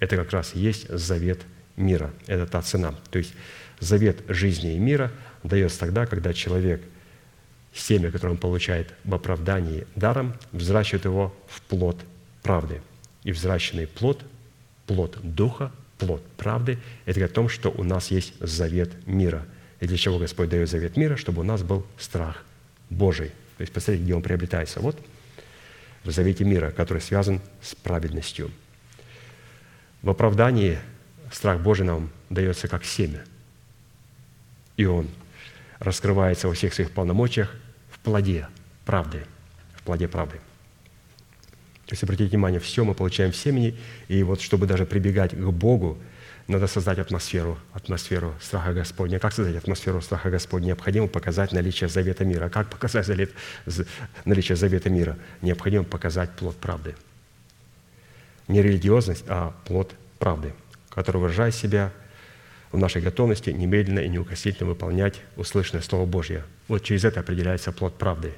Speaker 1: Это как раз есть завет мира. Это та цена. То есть завет жизни и мира дается тогда, когда человек семя, которое он получает в оправдании даром, взращивает его в плод правды. И взращенный плод, плод Духа, плод правды, это о том, что у нас есть завет мира. И для чего Господь дает завет мира? Чтобы у нас был страх Божий. То есть, посмотрите, где он приобретается. Вот в завете мира, который связан с праведностью. В оправдании страх Божий нам дается как семя. И он раскрывается во всех своих полномочиях в плоде правды. В плоде правды. То есть, обратите внимание, все мы получаем в семени, и вот чтобы даже прибегать к Богу, надо создать атмосферу, атмосферу страха Господня. Как создать атмосферу страха Господня? Необходимо показать наличие завета мира. Как показать наличие завета мира? Необходимо показать плод правды. Не религиозность, а плод правды, который выражает себя в нашей готовности немедленно и неукоснительно выполнять услышанное Слово Божье. Вот через это определяется плод правды.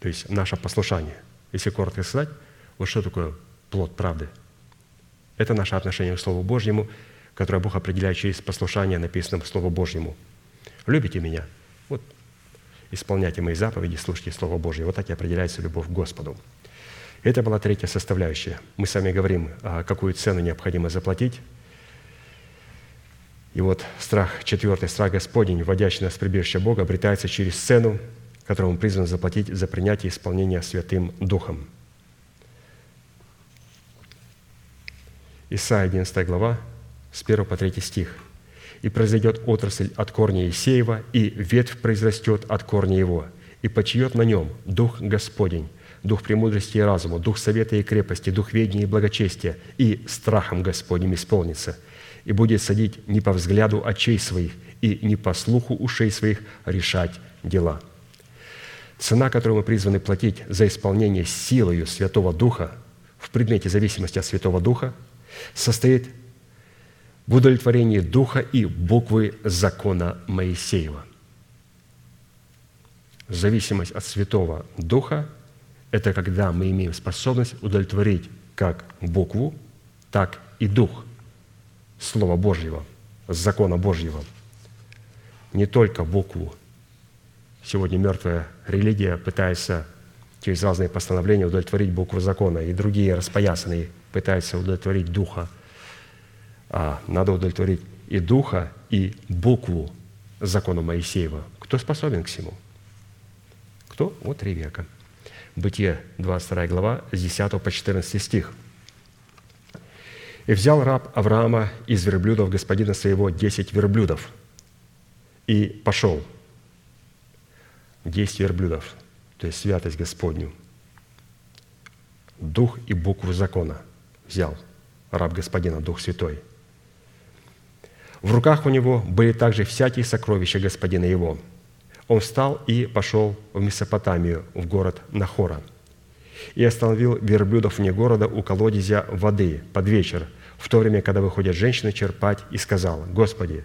Speaker 1: То есть наше послушание. Если коротко сказать, вот что такое плод правды? Это наше отношение к Слову Божьему, которое Бог определяет через послушание написанному Слову Божьему. Любите меня? Вот исполняйте мои заповеди, слушайте Слово Божье. Вот так и определяется любовь к Господу. Это была третья составляющая. Мы с вами говорим, а, какую цену необходимо заплатить и вот страх, четвертый, страх Господень, вводящий нас в прибежище Бога, обретается через цену, которую мы призваны заплатить за принятие исполнения Святым Духом. Исайя 11 глава, с 1 по 3 стих. «И произойдет отрасль от корня Исеева, и ветвь произрастет от корня его, и почиет на нем Дух Господень, Дух премудрости и разума, Дух совета и крепости, Дух ведения и благочестия, и страхом Господним исполнится – и будет садить не по взгляду очей своих и не по слуху ушей своих решать дела». Цена, которую мы призваны платить за исполнение силою Святого Духа в предмете зависимости от Святого Духа, состоит в удовлетворении Духа и буквы закона Моисеева. Зависимость от Святого Духа – это когда мы имеем способность удовлетворить как букву, так и дух. Слова Божьего, закона Божьего. Не только букву. Сегодня мертвая религия пытается через разные постановления удовлетворить букву закона, и другие распоясанные пытаются удовлетворить духа. А надо удовлетворить и духа, и букву закона Моисеева. Кто способен к всему? Кто? Вот три века. Бытие, 22 глава, с 10 по 14 стих – и взял раб Авраама из верблюдов господина своего десять верблюдов и пошел. Десять верблюдов, то есть святость Господню. Дух и букву закона взял раб господина, Дух Святой. В руках у него были также всякие сокровища господина его. Он встал и пошел в Месопотамию, в город Нахора, и остановил верблюдов вне города у колодезя воды под вечер – в то время, когда выходят женщины черпать, и сказал, «Господи,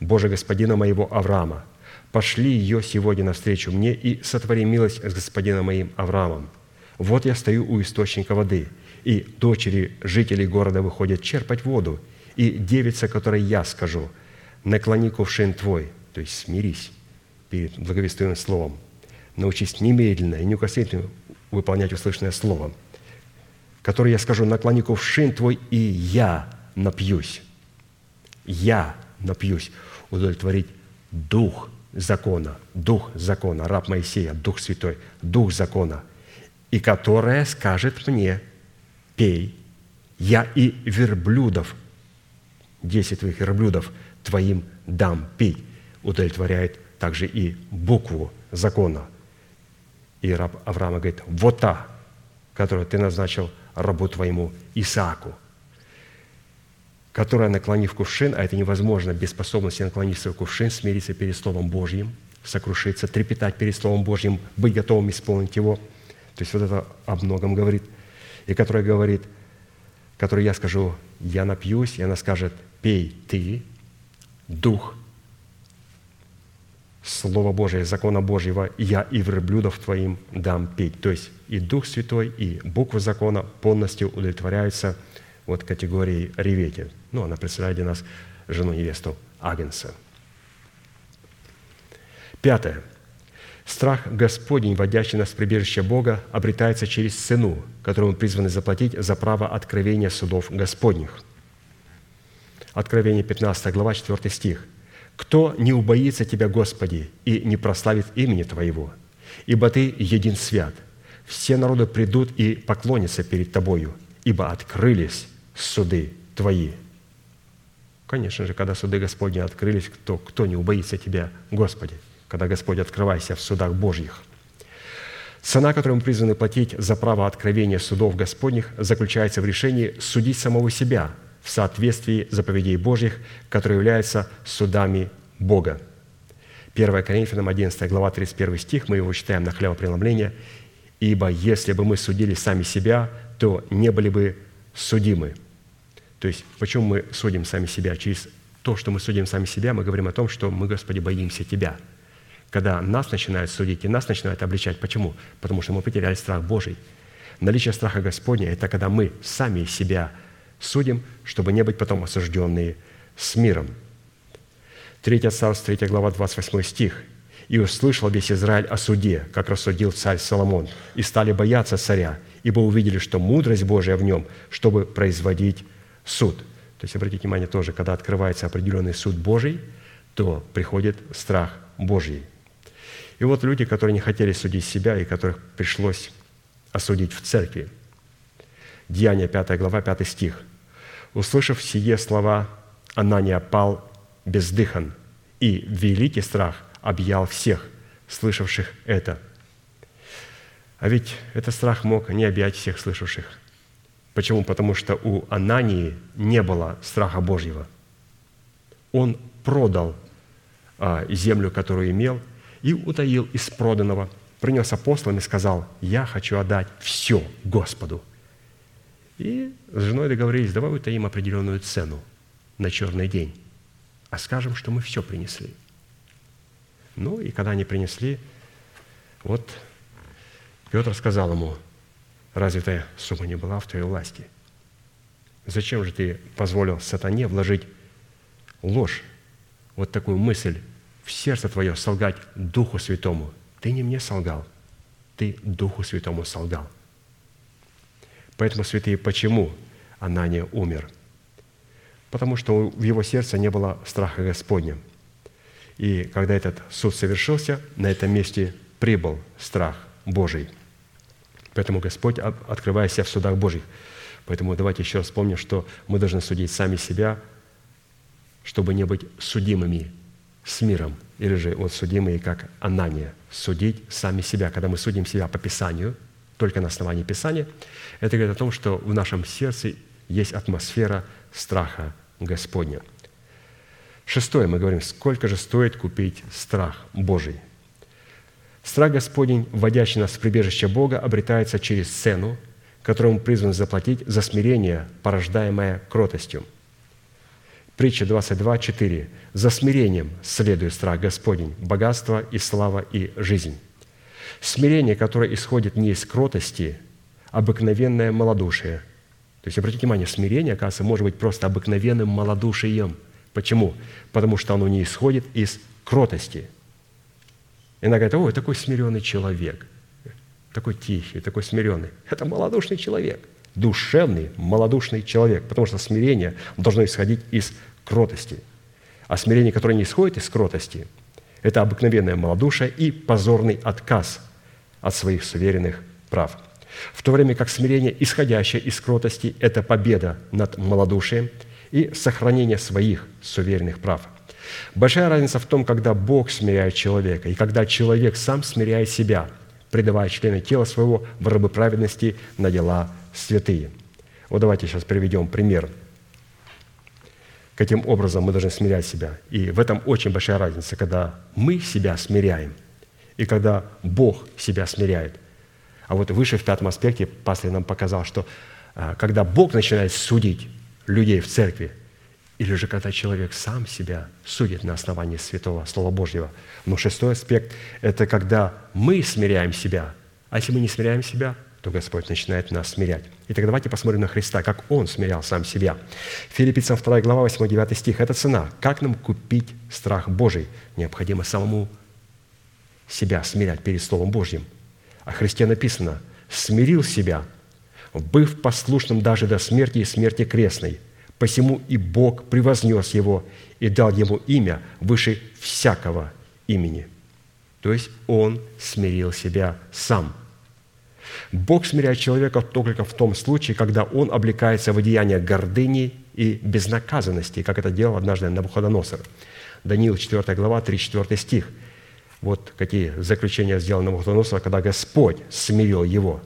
Speaker 1: Боже господина моего Авраама, пошли ее сегодня навстречу мне и сотвори милость с господином моим Авраамом. Вот я стою у источника воды, и дочери жителей города выходят черпать воду, и девица, которой я скажу, наклони кувшин твой, то есть смирись перед благовестным словом, научись немедленно и неукоснительно выполнять услышанное слово – который я скажу, наклони кувшин твой, и я напьюсь. Я напьюсь. Удовлетворить дух закона, дух закона, раб Моисея, дух святой, дух закона, и которая скажет мне, пей, я и верблюдов, десять твоих верблюдов твоим дам пить, удовлетворяет также и букву закона. И раб Авраама говорит, вот та, которую ты назначил рабу твоему Исааку, которая, наклонив кувшин, а это невозможно без способности наклонить свой кувшин, смириться перед Словом Божьим, сокрушиться, трепетать перед Словом Божьим, быть готовым исполнить его. То есть вот это о многом говорит. И которая говорит, которой я скажу, я напьюсь, и она скажет, пей ты, Дух Слово Божие, закона Божьего, я и верблюдов твоим дам пить. То есть и Дух Святой, и буквы закона полностью удовлетворяются вот категории Ревети. Ну, она представляет для нас жену-невесту Агнца. Пятое. Страх Господень, вводящий нас в прибежище Бога, обретается через цену, которую мы призваны заплатить за право откровения судов Господних. Откровение 15 глава, 4 стих. «Кто не убоится Тебя, Господи, и не прославит имени Твоего? Ибо Ты един свят. Все народы придут и поклонятся перед Тобою, ибо открылись суды Твои». Конечно же, когда суды Господни открылись, кто, кто не убоится Тебя, Господи – когда Господь открывайся в судах Божьих. Цена, которую мы призваны платить за право откровения судов Господних, заключается в решении судить самого себя в соответствии заповедей Божьих, которые являются судами Бога. 1 Коринфянам 11 глава 31 стих, мы его читаем на хлебопреломление. «Ибо если бы мы судили сами себя, то не были бы судимы». То есть, почему мы судим сами себя? Через то, что мы судим сами себя, мы говорим о том, что мы, Господи, боимся Тебя – когда нас начинают судить и нас начинают обличать. Почему? Потому что мы потеряли страх Божий. Наличие страха Господня – это когда мы сами себя судим, чтобы не быть потом осужденные с миром. 3 Царство, 3 глава, 28 стих. «И услышал весь Израиль о суде, как рассудил царь Соломон, и стали бояться царя, ибо увидели, что мудрость Божия в нем, чтобы производить суд». То есть, обратите внимание тоже, когда открывается определенный суд Божий, то приходит страх Божий. И вот люди, которые не хотели судить себя и которых пришлось осудить в церкви. Деяние 5 глава, 5 стих. «Услышав сие слова, Анания пал бездыхан, и великий страх объял всех, слышавших это». А ведь этот страх мог не объять всех слышавших. Почему? Потому что у Анании не было страха Божьего. Он продал а, землю, которую имел – и утаил из проданного, принес апостолам и сказал, я хочу отдать все Господу. И с женой договорились, давай утаим определенную цену на черный день, а скажем, что мы все принесли. Ну и когда они принесли, вот Петр сказал ему, разве эта сумма не была в твоей власти? Зачем же ты позволил сатане вложить ложь, вот такую мысль в сердце твое солгать Духу Святому. Ты не мне солгал, ты Духу Святому солгал. Поэтому, святые, почему Анания умер? Потому что в его сердце не было страха Господня. И когда этот суд совершился, на этом месте прибыл страх Божий. Поэтому Господь открывая себя в судах Божьих. Поэтому давайте еще раз вспомним, что мы должны судить сами себя, чтобы не быть судимыми с миром, или же вот судимые, как Анания, судить сами себя. Когда мы судим себя по Писанию, только на основании Писания, это говорит о том, что в нашем сердце есть атмосфера страха Господня. Шестое, мы говорим, сколько же стоит купить страх Божий. Страх Господень, вводящий нас в прибежище Бога, обретается через цену, которую мы призваны заплатить за смирение, порождаемое кротостью – Притча 22, 4. «За смирением следует страх Господень, богатство и слава и жизнь». Смирение, которое исходит не из кротости, обыкновенное малодушие. То есть, обратите внимание, смирение, оказывается, может быть просто обыкновенным малодушием. Почему? Потому что оно не исходит из кротости. Иногда говорят, ой, такой смиренный человек, такой тихий, такой смиренный. Это малодушный человек – душевный, малодушный человек, потому что смирение должно исходить из кротости. А смирение, которое не исходит из кротости, это обыкновенное малодушие и позорный отказ от своих суверенных прав. В то время как смирение, исходящее из кротости, это победа над малодушием и сохранение своих суверенных прав. Большая разница в том, когда Бог смиряет человека и когда человек сам смиряет себя, предавая члены тела своего в рабы праведности на дела святые. Вот давайте сейчас приведем пример, каким образом мы должны смирять себя. И в этом очень большая разница, когда мы себя смиряем и когда Бог себя смиряет. А вот выше в пятом аспекте пастор нам показал, что а, когда Бог начинает судить людей в церкви, или же когда человек сам себя судит на основании Святого Слова Божьего. Но шестой аспект – это когда мы смиряем себя. А если мы не смиряем себя, то Господь начинает нас смирять. Итак, давайте посмотрим на Христа, как Он смирял сам себя. Филиппийцам 2 глава, 8-9 стих. Это цена. Как нам купить страх Божий? Необходимо самому себя смирять перед Словом Божьим. О Христе написано «смирил себя, быв послушным даже до смерти и смерти крестной. Посему и Бог превознес его и дал ему имя выше всякого имени». То есть Он смирил себя сам – Бог смиряет человека только в том случае, когда он облекается в одеяние гордыни и безнаказанности, как это делал однажды Навуходоносор. Даниил 4 глава, 3-4 стих. Вот какие заключения сделал Навуходоносор, когда Господь смирил его.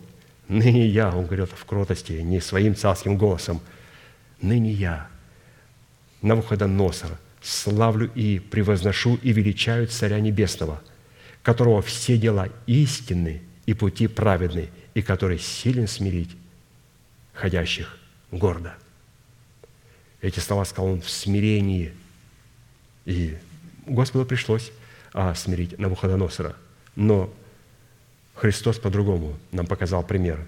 Speaker 1: «Ныне я», он говорит в кротости, не своим царским голосом, «ныне я, Навуходоносор, славлю и превозношу и величаю Царя Небесного, которого все дела истинны и пути праведны, и который силен смирить ходящих гордо. Эти слова сказал он в смирении. И Господу пришлось а, смирить Навуходоносора. Но Христос по-другому нам показал пример,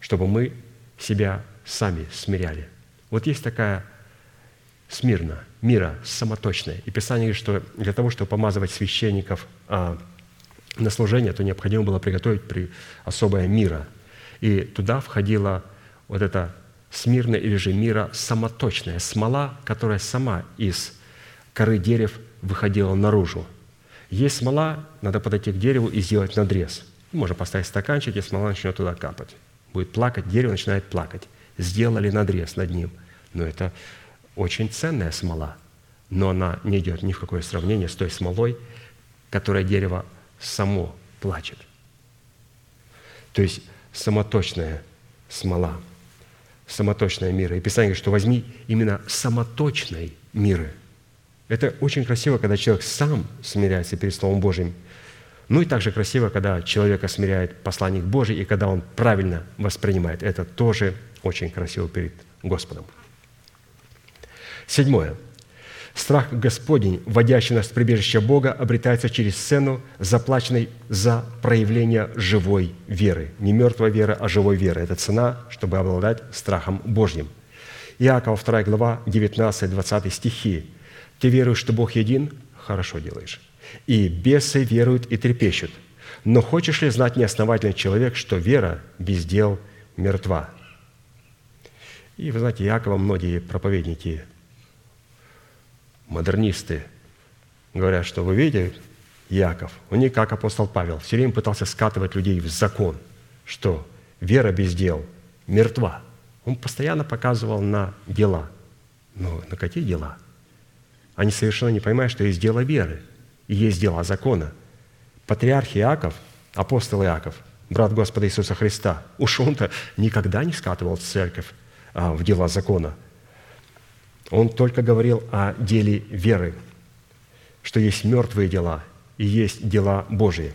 Speaker 1: чтобы мы себя сами смиряли. Вот есть такая смирна, мира самоточная. И Писание говорит, что для того, чтобы помазывать священников а, на служение, то необходимо было приготовить при особое мира. И туда входила вот эта смирная или же мира самоточная смола, которая сама из коры дерев выходила наружу. Есть смола, надо подойти к дереву и сделать надрез. Можно поставить стаканчик, и смола начнет туда капать. Будет плакать, дерево начинает плакать. Сделали надрез над ним. Но это очень ценная смола. Но она не идет ни в какое сравнение с той смолой, которая дерево само плачет. То есть самоточная смола, самоточная мира. И Писание говорит, что возьми именно самоточной миры. Это очень красиво, когда человек сам смиряется перед Словом Божьим. Ну и также красиво, когда человека смиряет посланник Божий, и когда он правильно воспринимает. Это тоже очень красиво перед Господом. Седьмое – Страх Господень, вводящий нас в прибежище Бога, обретается через сцену, заплаченной за проявление живой веры. Не мертвой веры, а живой веры. Это цена, чтобы обладать страхом Божьим. Иакова 2 глава, 19-20 стихи. «Ты веруешь, что Бог един? Хорошо делаешь. И бесы веруют и трепещут. Но хочешь ли знать неосновательный человек, что вера без дел мертва?» И вы знаете, Иакова многие проповедники модернисты говорят, что вы видите, Яков, он не как апостол Павел, все время пытался скатывать людей в закон, что вера без дел мертва. Он постоянно показывал на дела. Но на какие дела? Они совершенно не понимают, что есть дело веры и есть дела закона. Патриарх Иаков, апостол Иаков, брат Господа Иисуса Христа, уж он-то никогда не скатывал церковь а, в дела закона – он только говорил о деле веры, что есть мертвые дела и есть дела Божии.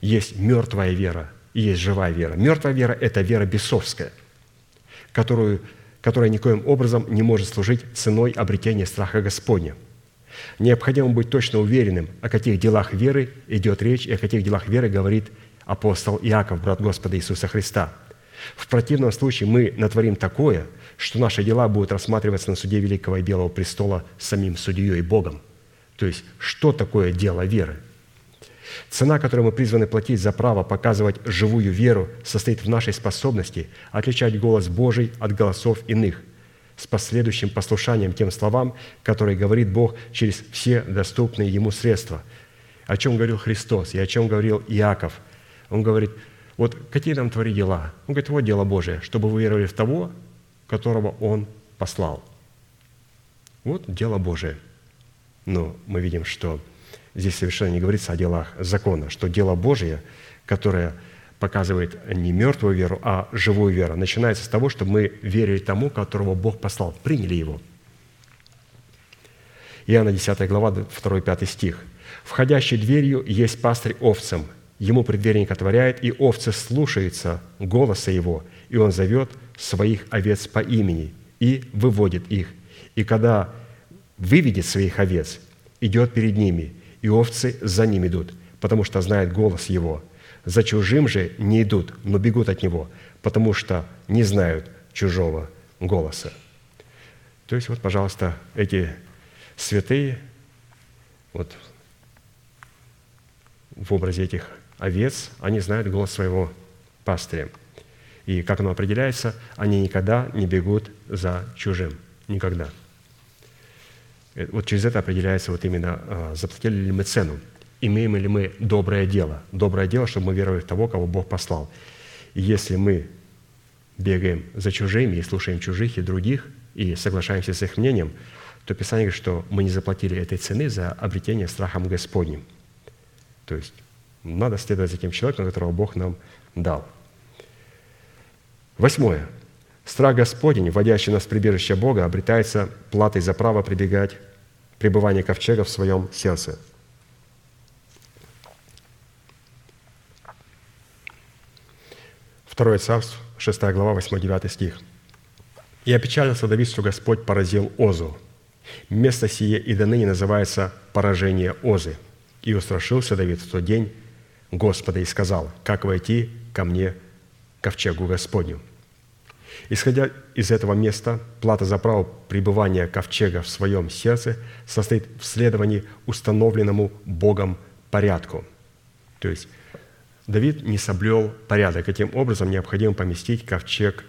Speaker 1: Есть мертвая вера и есть живая вера. Мертвая вера – это вера бесовская, которую, которая никоим образом не может служить ценой обретения страха Господня. Необходимо быть точно уверенным, о каких делах веры идет речь и о каких делах веры говорит апостол Иаков, брат Господа Иисуса Христа. В противном случае мы натворим такое – что наши дела будут рассматриваться на суде Великого и Белого престола самим судьей Богом. То есть, что такое дело веры? Цена, которую мы призваны платить за право показывать живую веру, состоит в нашей способности отличать голос Божий от голосов иных с последующим послушанием тем словам, которые говорит Бог через все доступные Ему средства. О чем говорил Христос и о чем говорил Иаков. Он говорит, вот какие нам твори дела? Он говорит, вот дело Божие, чтобы вы веровали в того, которого Он послал. Вот дело Божие. Но мы видим, что здесь совершенно не говорится о делах закона, что дело Божие, которое показывает не мертвую веру, а живую веру, начинается с того, что мы верили тому, которого Бог послал, приняли его. Иоанна 10 глава, 2-5 стих. «Входящий дверью есть пастырь овцам, ему предверник отворяет, и овцы слушаются голоса его, и он зовет своих овец по имени и выводит их. И когда выведет своих овец, идет перед ними, и овцы за ним идут, потому что знает голос его. За чужим же не идут, но бегут от него, потому что не знают чужого голоса». То есть вот, пожалуйста, эти святые, вот в образе этих овец, они знают голос своего пастыря. И как оно определяется, они никогда не бегут за чужим. Никогда. Э, вот через это определяется вот именно, а, заплатили ли мы цену, имеем ли мы доброе дело. Доброе дело, чтобы мы веровали в того, кого Бог послал. И если мы бегаем за чужими и слушаем чужих и других, и соглашаемся с их мнением, то Писание говорит, что мы не заплатили этой цены за обретение страхом Господним. То есть надо следовать за тем человеком, которого Бог нам дал. Восьмое. Страх Господень, вводящий нас в прибежище Бога, обретается платой за право прибегать пребывание ковчега в своем сердце. Второе царство, 6 глава, 8-9 стих. «И опечалился Давид, что Господь поразил Озу. Место сие и до ныне называется поражение Озы. И устрашился Давид в тот день Господа и сказал, как войти ко мне ковчегу Господню. Исходя из этого места, плата за право пребывания ковчега в своем сердце состоит в следовании установленному Богом порядку. То есть Давид не соблел порядок, и тем образом необходимо поместить ковчег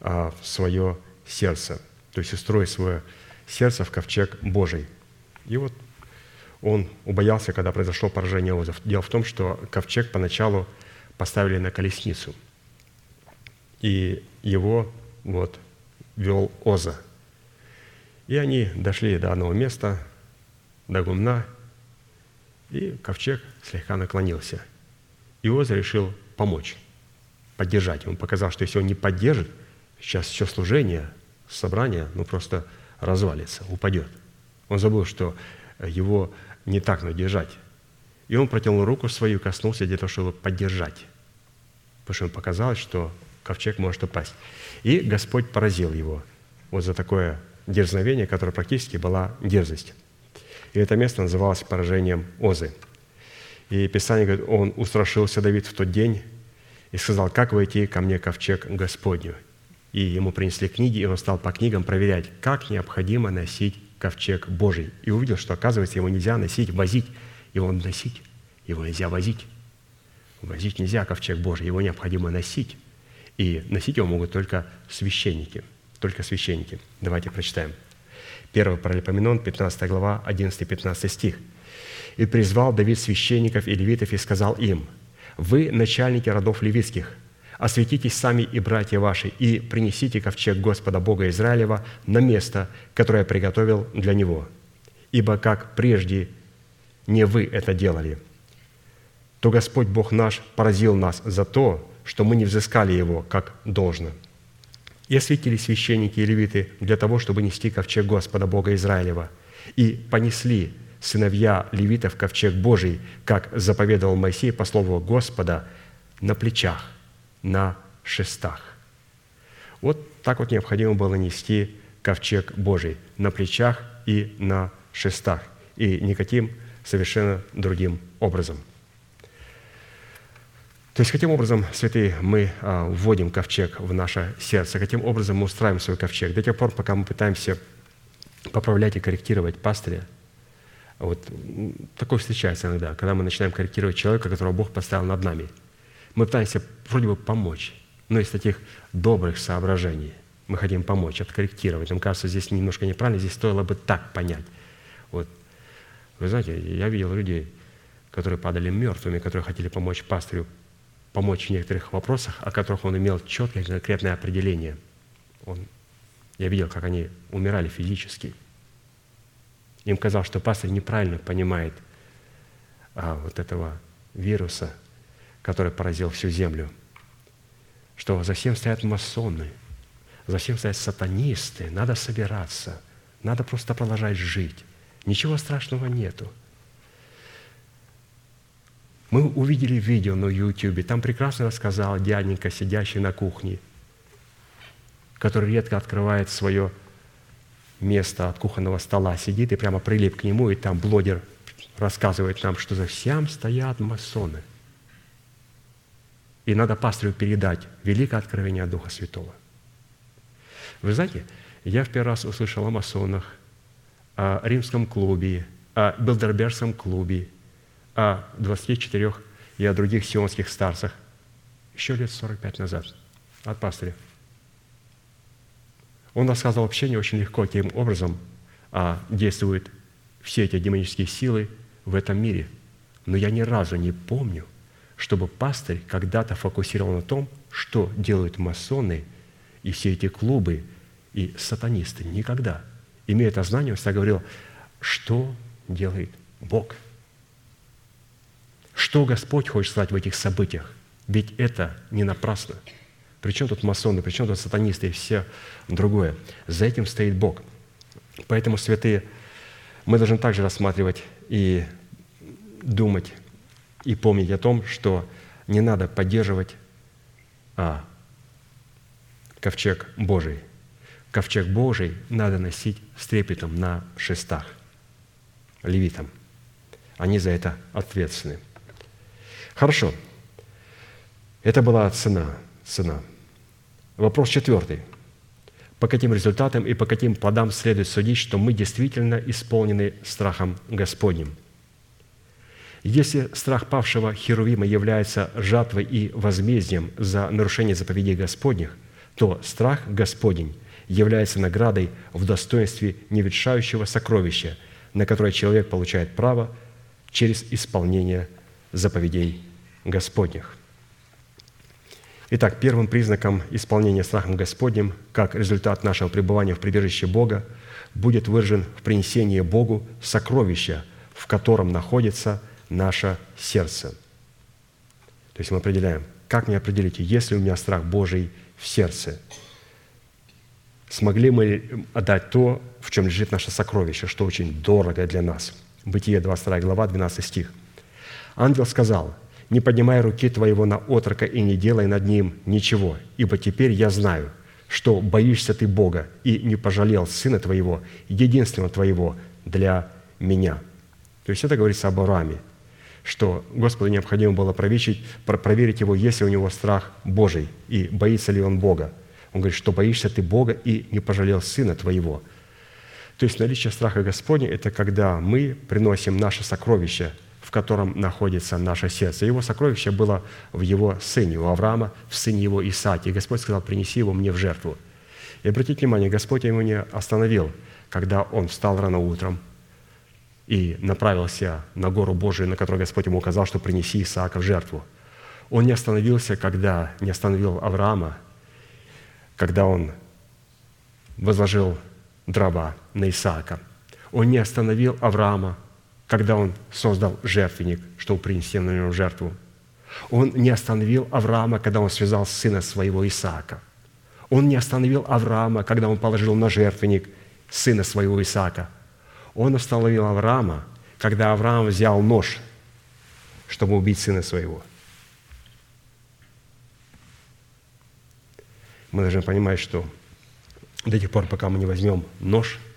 Speaker 1: а, в свое сердце, то есть устроить свое сердце в ковчег Божий. И вот он убоялся, когда произошло поражение Озов. Дело в том, что ковчег поначалу поставили на колесницу, и его вот вел Оза. И они дошли до одного места, до гумна, и ковчег слегка наклонился. И Оза решил помочь, поддержать. Он показал, что если он не поддержит, сейчас все служение, собрание, ну просто развалится, упадет. Он забыл, что его не так надержать. И он протянул руку свою, коснулся для того, чтобы поддержать. Потому что ему показалось, что ковчег может упасть. И Господь поразил его вот за такое дерзновение, которое практически была дерзость. И это место называлось поражением Озы. И Писание говорит, он устрашился Давид в тот день и сказал, как войти ко мне ковчег Господню. И ему принесли книги, и он стал по книгам проверять, как необходимо носить ковчег Божий. И увидел, что, оказывается, его нельзя носить, возить. Его носить, его нельзя возить. Возить нельзя ковчег Божий, его необходимо носить. И носить его могут только священники. Только священники. Давайте прочитаем. 1 Паралипоменон, 15 глава, 11-15 стих. «И призвал Давид священников и левитов и сказал им, «Вы, начальники родов левитских, осветитесь сами и братья ваши, и принесите ковчег Господа Бога Израилева на место, которое приготовил для него. Ибо как прежде не вы это делали, то Господь Бог наш поразил нас за то, что мы не взыскали его как должно. И осветили священники и левиты для того, чтобы нести ковчег Господа Бога Израилева. И понесли сыновья левитов ковчег Божий, как заповедовал Моисей по слову Господа, на плечах, на шестах. Вот так вот необходимо было нести ковчег Божий на плечах и на шестах, и никаким совершенно другим образом – то есть, каким образом, святые, мы а, вводим ковчег в наше сердце, каким образом мы устраиваем свой ковчег. До тех пор, пока мы пытаемся поправлять и корректировать пастыря, вот такое встречается иногда, когда мы начинаем корректировать человека, которого Бог поставил над нами. Мы пытаемся вроде бы помочь, но из таких добрых соображений мы хотим помочь, откорректировать. Нам кажется, здесь немножко неправильно, здесь стоило бы так понять. Вот. Вы знаете, я видел людей, которые падали мертвыми, которые хотели помочь пастырю помочь в некоторых вопросах, о которых он имел четкое конкретное определение. Он, я видел, как они умирали физически. Им казалось, что пастор неправильно понимает а, вот этого вируса, который поразил всю землю. Что за всем стоят масоны, за всем стоят сатанисты, надо собираться, надо просто продолжать жить. Ничего страшного нету. Мы увидели видео на YouTube, там прекрасно рассказал дяденька, сидящий на кухне, который редко открывает свое место от кухонного стола, сидит и прямо прилип к нему, и там блогер рассказывает нам, что за всем стоят масоны. И надо пастырю передать великое откровение от Духа Святого. Вы знаете, я в первый раз услышал о масонах, о римском клубе, о Белдербергском клубе, о 24 и о других сионских старцах еще лет 45 назад от пастыря. Он рассказывал вообще не очень легко, каким образом а, действуют все эти демонические силы в этом мире. Но я ни разу не помню, чтобы пастырь когда-то фокусировал на том, что делают масоны и все эти клубы и сатанисты. Никогда. Имея это знание, он всегда говорил, что делает Бог – что Господь хочет сказать в этих событиях? Ведь это не напрасно. Причем тут масоны, причем тут сатанисты и все другое. За этим стоит Бог. Поэтому, святые, мы должны также рассматривать и думать, и помнить о том, что не надо поддерживать а, ковчег Божий. Ковчег Божий надо носить с трепетом на шестах, левитам. Они за это ответственны. Хорошо. Это была цена. цена. Вопрос четвертый. По каким результатам и по каким плодам следует судить, что мы действительно исполнены страхом Господним? Если страх павшего Херувима является жатвой и возмездием за нарушение заповедей Господних, то страх Господень является наградой в достоинстве неветшающего сокровища, на которое человек получает право через исполнение заповедей Господних. Итак, первым признаком исполнения страхом Господним, как результат нашего пребывания в прибежище Бога, будет выражен в принесении Богу сокровища, в котором находится наше сердце. То есть мы определяем, как мне определить, есть ли у меня страх Божий в сердце? Смогли мы отдать то, в чем лежит наше сокровище, что очень дорого для нас? Бытие 22 глава, 12 стих. Ангел сказал, не поднимай руки твоего на отрока и не делай над ним ничего, ибо теперь я знаю, что боишься ты Бога и не пожалел сына твоего, единственного твоего для меня». То есть это говорится об Аврааме, что Господу необходимо было проверить, проверить его, есть ли у него страх Божий и боится ли он Бога. Он говорит, что боишься ты Бога и не пожалел сына твоего. То есть наличие страха Господня – это когда мы приносим наше сокровище – в котором находится наше сердце. Его сокровище было в его сыне, у Авраама, в сыне его Исааке. И Господь сказал, принеси его мне в жертву. И обратите внимание, Господь ему не остановил, когда он встал рано утром и направился на гору Божию, на которую Господь ему указал, что принеси Исаака в жертву. Он не остановился, когда не остановил Авраама, когда он возложил дрова на Исаака. Он не остановил Авраама, когда он создал жертвенник, чтобы принести на него жертву. Он не остановил Авраама, когда он связал сына своего Исаака. Он не остановил Авраама, когда он положил на жертвенник сына своего Исаака. Он остановил Авраама, когда Авраам взял нож, чтобы убить сына своего. Мы должны понимать, что до тех пор, пока мы не возьмем нож –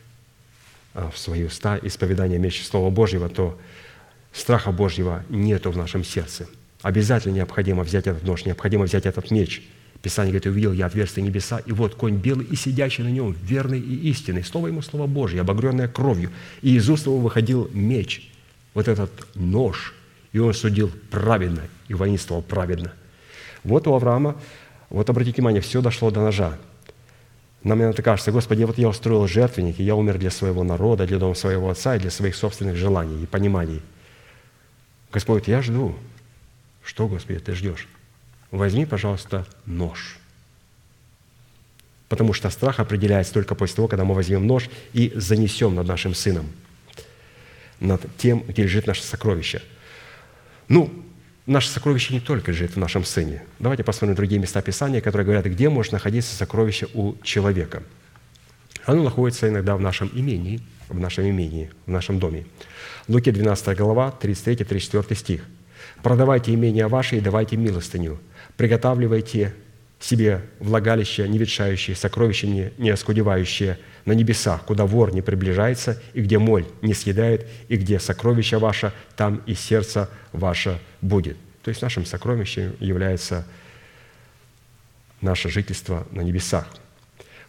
Speaker 1: в свои уста исповедание мечи Слова Божьего, то страха Божьего нету в нашем сердце. Обязательно необходимо взять этот нож, необходимо взять этот меч. Писание говорит, увидел я отверстие небеса, и вот конь белый и сидящий на нем, верный и истинный. Слово ему Слово Божье, обогренное кровью. И из уст его выходил меч, вот этот нож, и он судил праведно, и воинствовал праведно. Вот у Авраама, вот обратите внимание, все дошло до ножа. Нам иногда кажется, Господи, вот я устроил жертвенник, и я умер для своего народа, для дома своего отца и для своих собственных желаний и пониманий. Господь, я жду. Что, Господи, ты ждешь? Возьми, пожалуйста, нож. Потому что страх определяется только после того, когда мы возьмем нож и занесем над нашим сыном, над тем, где лежит наше сокровище. Ну, наше сокровище не только лежит в нашем Сыне. Давайте посмотрим другие места Писания, которые говорят, где может находиться сокровище у человека. Оно находится иногда в нашем имении, в нашем имении, в нашем доме. Луки 12 глава, 33-34 стих. «Продавайте имение ваше и давайте милостыню. Приготавливайте себе влагалище, не ветшающее, сокровище не, не оскудевающее на небесах, куда вор не приближается, и где моль не съедает, и где сокровище ваше, там и сердце ваше будет». То есть нашим сокровищем является наше жительство на небесах.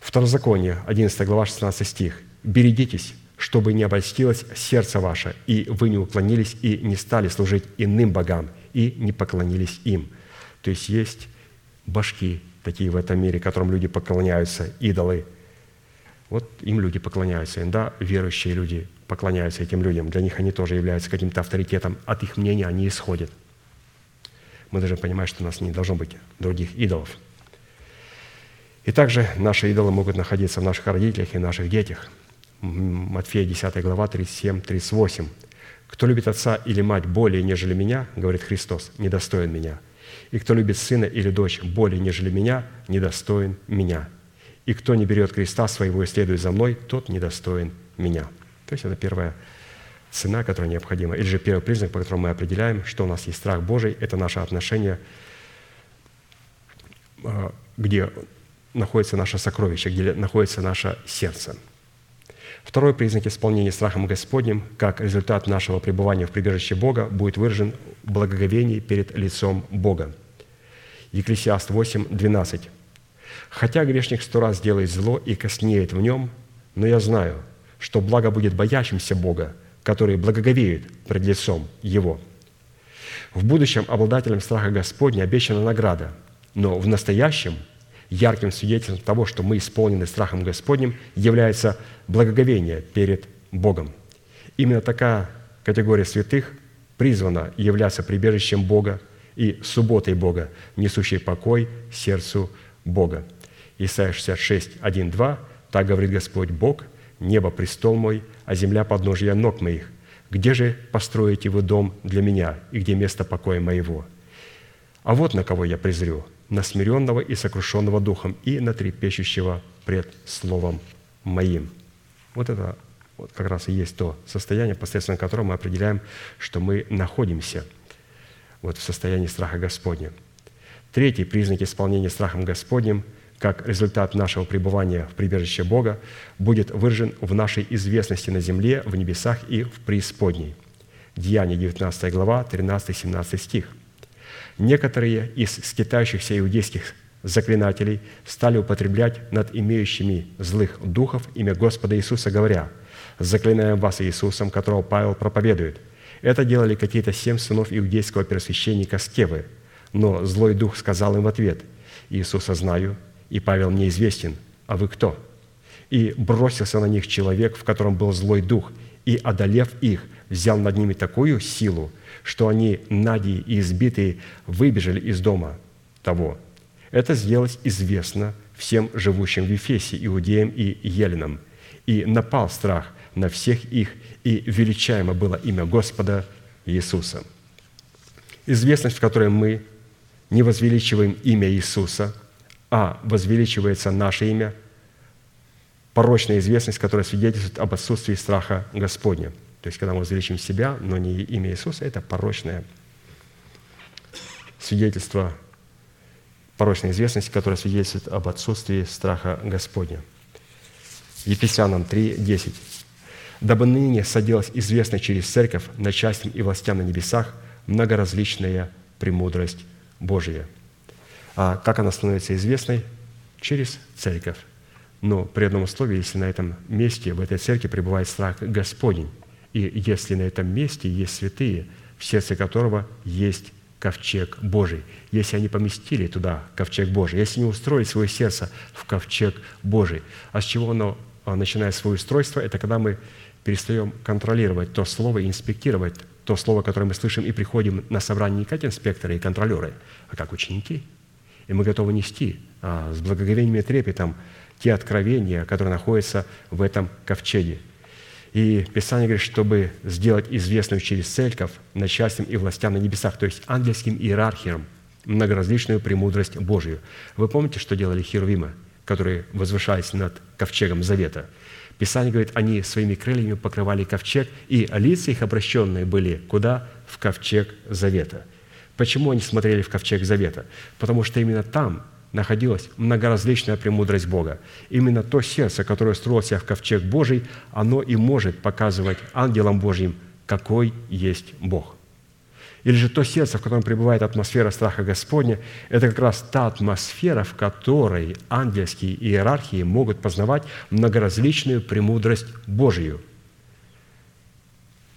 Speaker 1: Второзаконие, 11 глава, 16 стих. «Берегитесь, чтобы не обольстилось сердце ваше, и вы не уклонились и не стали служить иным богам, и не поклонились им». То есть есть башки такие в этом мире, которым люди поклоняются, идолы. Вот им люди поклоняются. Иногда верующие люди поклоняются этим людям. Для них они тоже являются каким-то авторитетом. От их мнения они исходят. Мы должны понимать, что у нас не должно быть других идолов. И также наши идолы могут находиться в наших родителях и наших детях. Матфея 10 глава 37-38. «Кто любит отца или мать более, нежели меня, — говорит Христос, — недостоин меня. И кто любит сына или дочь более, нежели меня, недостоин меня. И кто не берет креста своего и следует за мной, тот недостоин меня». То есть это первая цена, которая необходима. Или же первый признак, по которому мы определяем, что у нас есть страх Божий, это наше отношение, а, где находится наше сокровище, где находится наше сердце. Второй признак исполнения страхом Господним, как результат нашего пребывания в прибежище Бога, будет выражен в благоговении перед лицом Бога. Екклесиаст 8, 12. «Хотя грешник сто раз делает зло и коснеет в нем, но я знаю, что благо будет боящимся Бога, который благоговеет пред лицом Его. В будущем обладателям страха Господня обещана награда, но в настоящем ярким свидетельством того, что мы исполнены страхом Господним, является благоговение перед Богом. Именно такая категория святых призвана являться прибежищем Бога и субботой Бога, несущей покой сердцу Бога. Исайя 66, 1, 2. «Так говорит Господь Бог, небо – престол мой, а земля – подножья ног моих. Где же построите вы дом для меня, и где место покоя моего? А вот на кого я презрю, на смиренного и сокрушенного духом, и на трепещущего пред словом моим». Вот это вот как раз и есть то состояние, посредством которого мы определяем, что мы находимся вот в состоянии страха Господня. Третий признак исполнения страхом Господним – как результат нашего пребывания в прибежище Бога, будет выражен в нашей известности на земле, в небесах и в преисподней. Деяние 19 глава, 13-17 стих. Некоторые из скитающихся иудейских заклинателей стали употреблять над имеющими злых духов имя Господа Иисуса, говоря, «Заклинаем вас Иисусом, которого Павел проповедует». Это делали какие-то семь сынов иудейского первосвященника Скевы. Но злой дух сказал им в ответ, «Иисуса знаю, и Павел мне известен, а вы кто?» И бросился на них человек, в котором был злой дух, и, одолев их, взял над ними такую силу, что они, надии и избитые, выбежали из дома того. Это сделалось известно всем живущим в Ефесе, иудеям и еленам. И напал страх на всех их, и величаемо было имя Господа Иисуса. Известность, в которой мы не возвеличиваем имя Иисуса, а возвеличивается наше имя, порочная известность, которая свидетельствует об отсутствии страха Господня. То есть, когда мы возвеличим себя, но не имя Иисуса, это порочное свидетельство, порочная известность, которая свидетельствует об отсутствии страха Господня. Ефесянам 3, 10. «Дабы ныне соделась известна через церковь начальством и властям на небесах многоразличная премудрость Божия». А как она становится известной? Через церковь. Но при одном условии, если на этом месте, в этой церкви пребывает страх Господень, и если на этом месте есть святые, в сердце которого есть ковчег Божий, если они поместили туда ковчег Божий, если они устроили свое сердце в ковчег Божий. А с чего оно а, начинает свое устройство? Это когда мы перестаем контролировать то слово, инспектировать то слово, которое мы слышим, и приходим на собрание не как инспекторы и контролеры, а как ученики – и мы готовы нести а, с благоговением и трепетом те откровения, которые находятся в этом ковчеге. И Писание говорит, чтобы сделать известную через церковь начальством и властям на небесах, то есть ангельским иерархиям, многоразличную премудрость Божию. Вы помните, что делали херувимы, которые возвышались над ковчегом Завета? Писание говорит, они своими крыльями покрывали ковчег, и лица их обращенные были куда? В ковчег Завета – Почему они смотрели в ковчег завета? Потому что именно там находилась многоразличная премудрость Бога. Именно то сердце, которое строило себя в ковчег Божий, оно и может показывать ангелам Божьим, какой есть Бог. или же то сердце, в котором пребывает атмосфера страха Господня, это как раз та атмосфера, в которой ангельские иерархии могут познавать многоразличную премудрость Божию.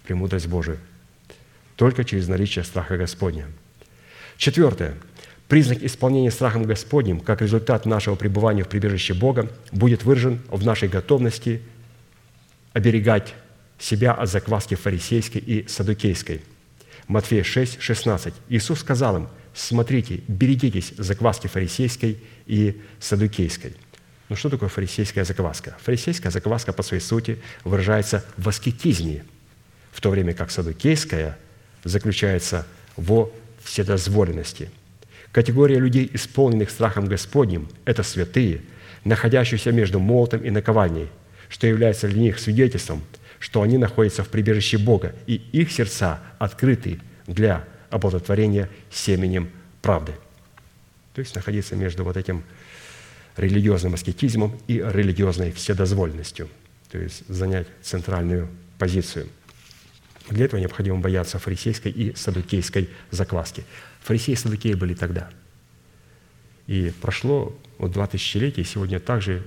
Speaker 1: Премудрость Божию. Только через наличие страха Господня. Четвертое. Признак исполнения страхом Господним, как результат нашего пребывания в прибежище Бога, будет выражен в нашей готовности оберегать себя от закваски фарисейской и садукейской – Матфея 6, 16. Иисус сказал им, смотрите, берегитесь закваски фарисейской и садукейской. Ну что такое фарисейская закваска? Фарисейская закваска по своей сути выражается в аскетизме, в то время как садукейская заключается во вседозволенности. Категория людей, исполненных страхом Господним, это святые, находящиеся между молотом и наковальней, что является для них свидетельством – что они находятся в прибежище Бога, и их сердца открыты для оплодотворения семенем правды. То есть находиться между вот этим религиозным аскетизмом и религиозной вседозволенностью, то есть занять центральную позицию. Для этого необходимо бояться фарисейской и садукейской закваски. Фарисеи и садукеи были тогда. И прошло вот два тысячелетия, и сегодня также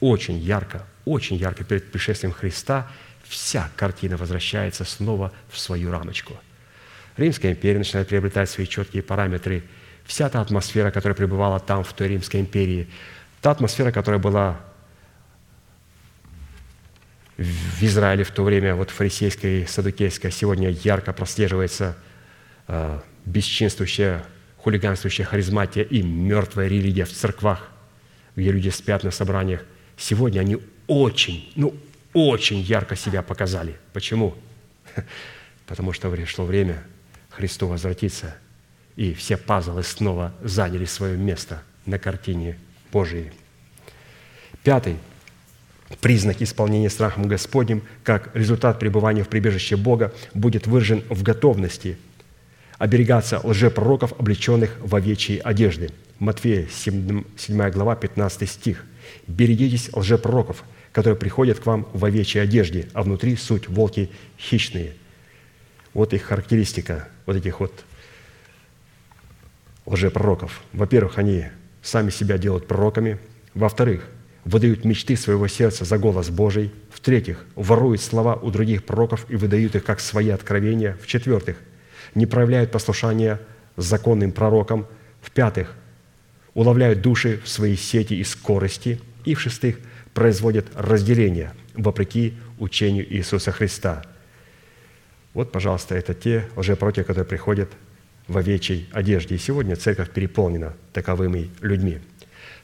Speaker 1: очень ярко, очень ярко перед пришествием Христа – вся картина возвращается снова в свою рамочку. Римская империя начинает приобретать свои четкие параметры. Вся та атмосфера, которая пребывала там, в той Римской империи, та атмосфера, которая была в Израиле в то время, вот фарисейская и садукейская, сегодня ярко прослеживается э, бесчинствующая, хулиганствующая харизматия и мертвая религия в церквах, где люди спят на собраниях. Сегодня они очень, ну очень ярко себя показали. Почему? Потому что пришло время Христу возвратиться, и все пазлы снова заняли свое место на картине Божией. Пятый признак исполнения страхом Господним, как результат пребывания в прибежище Бога, будет выражен в готовности оберегаться лжепророков, облеченных в овечьи одежды. Матфея, 7 глава, 15 стих. «Берегитесь лжепророков, которые приходят к вам в овечьей одежде, а внутри суть волки хищные. Вот их характеристика, вот этих вот лжепророков. Во-первых, они сами себя делают пророками. Во-вторых, выдают мечты своего сердца за голос Божий. В-третьих, воруют слова у других пророков и выдают их как свои откровения. В-четвертых, не проявляют послушания законным пророкам. В-пятых, уловляют души в свои сети и скорости. И в-шестых, производят разделение вопреки учению Иисуса Христа. Вот, пожалуйста, это те лжепротив, которые приходят в овечьей одежде. И сегодня церковь переполнена таковыми людьми.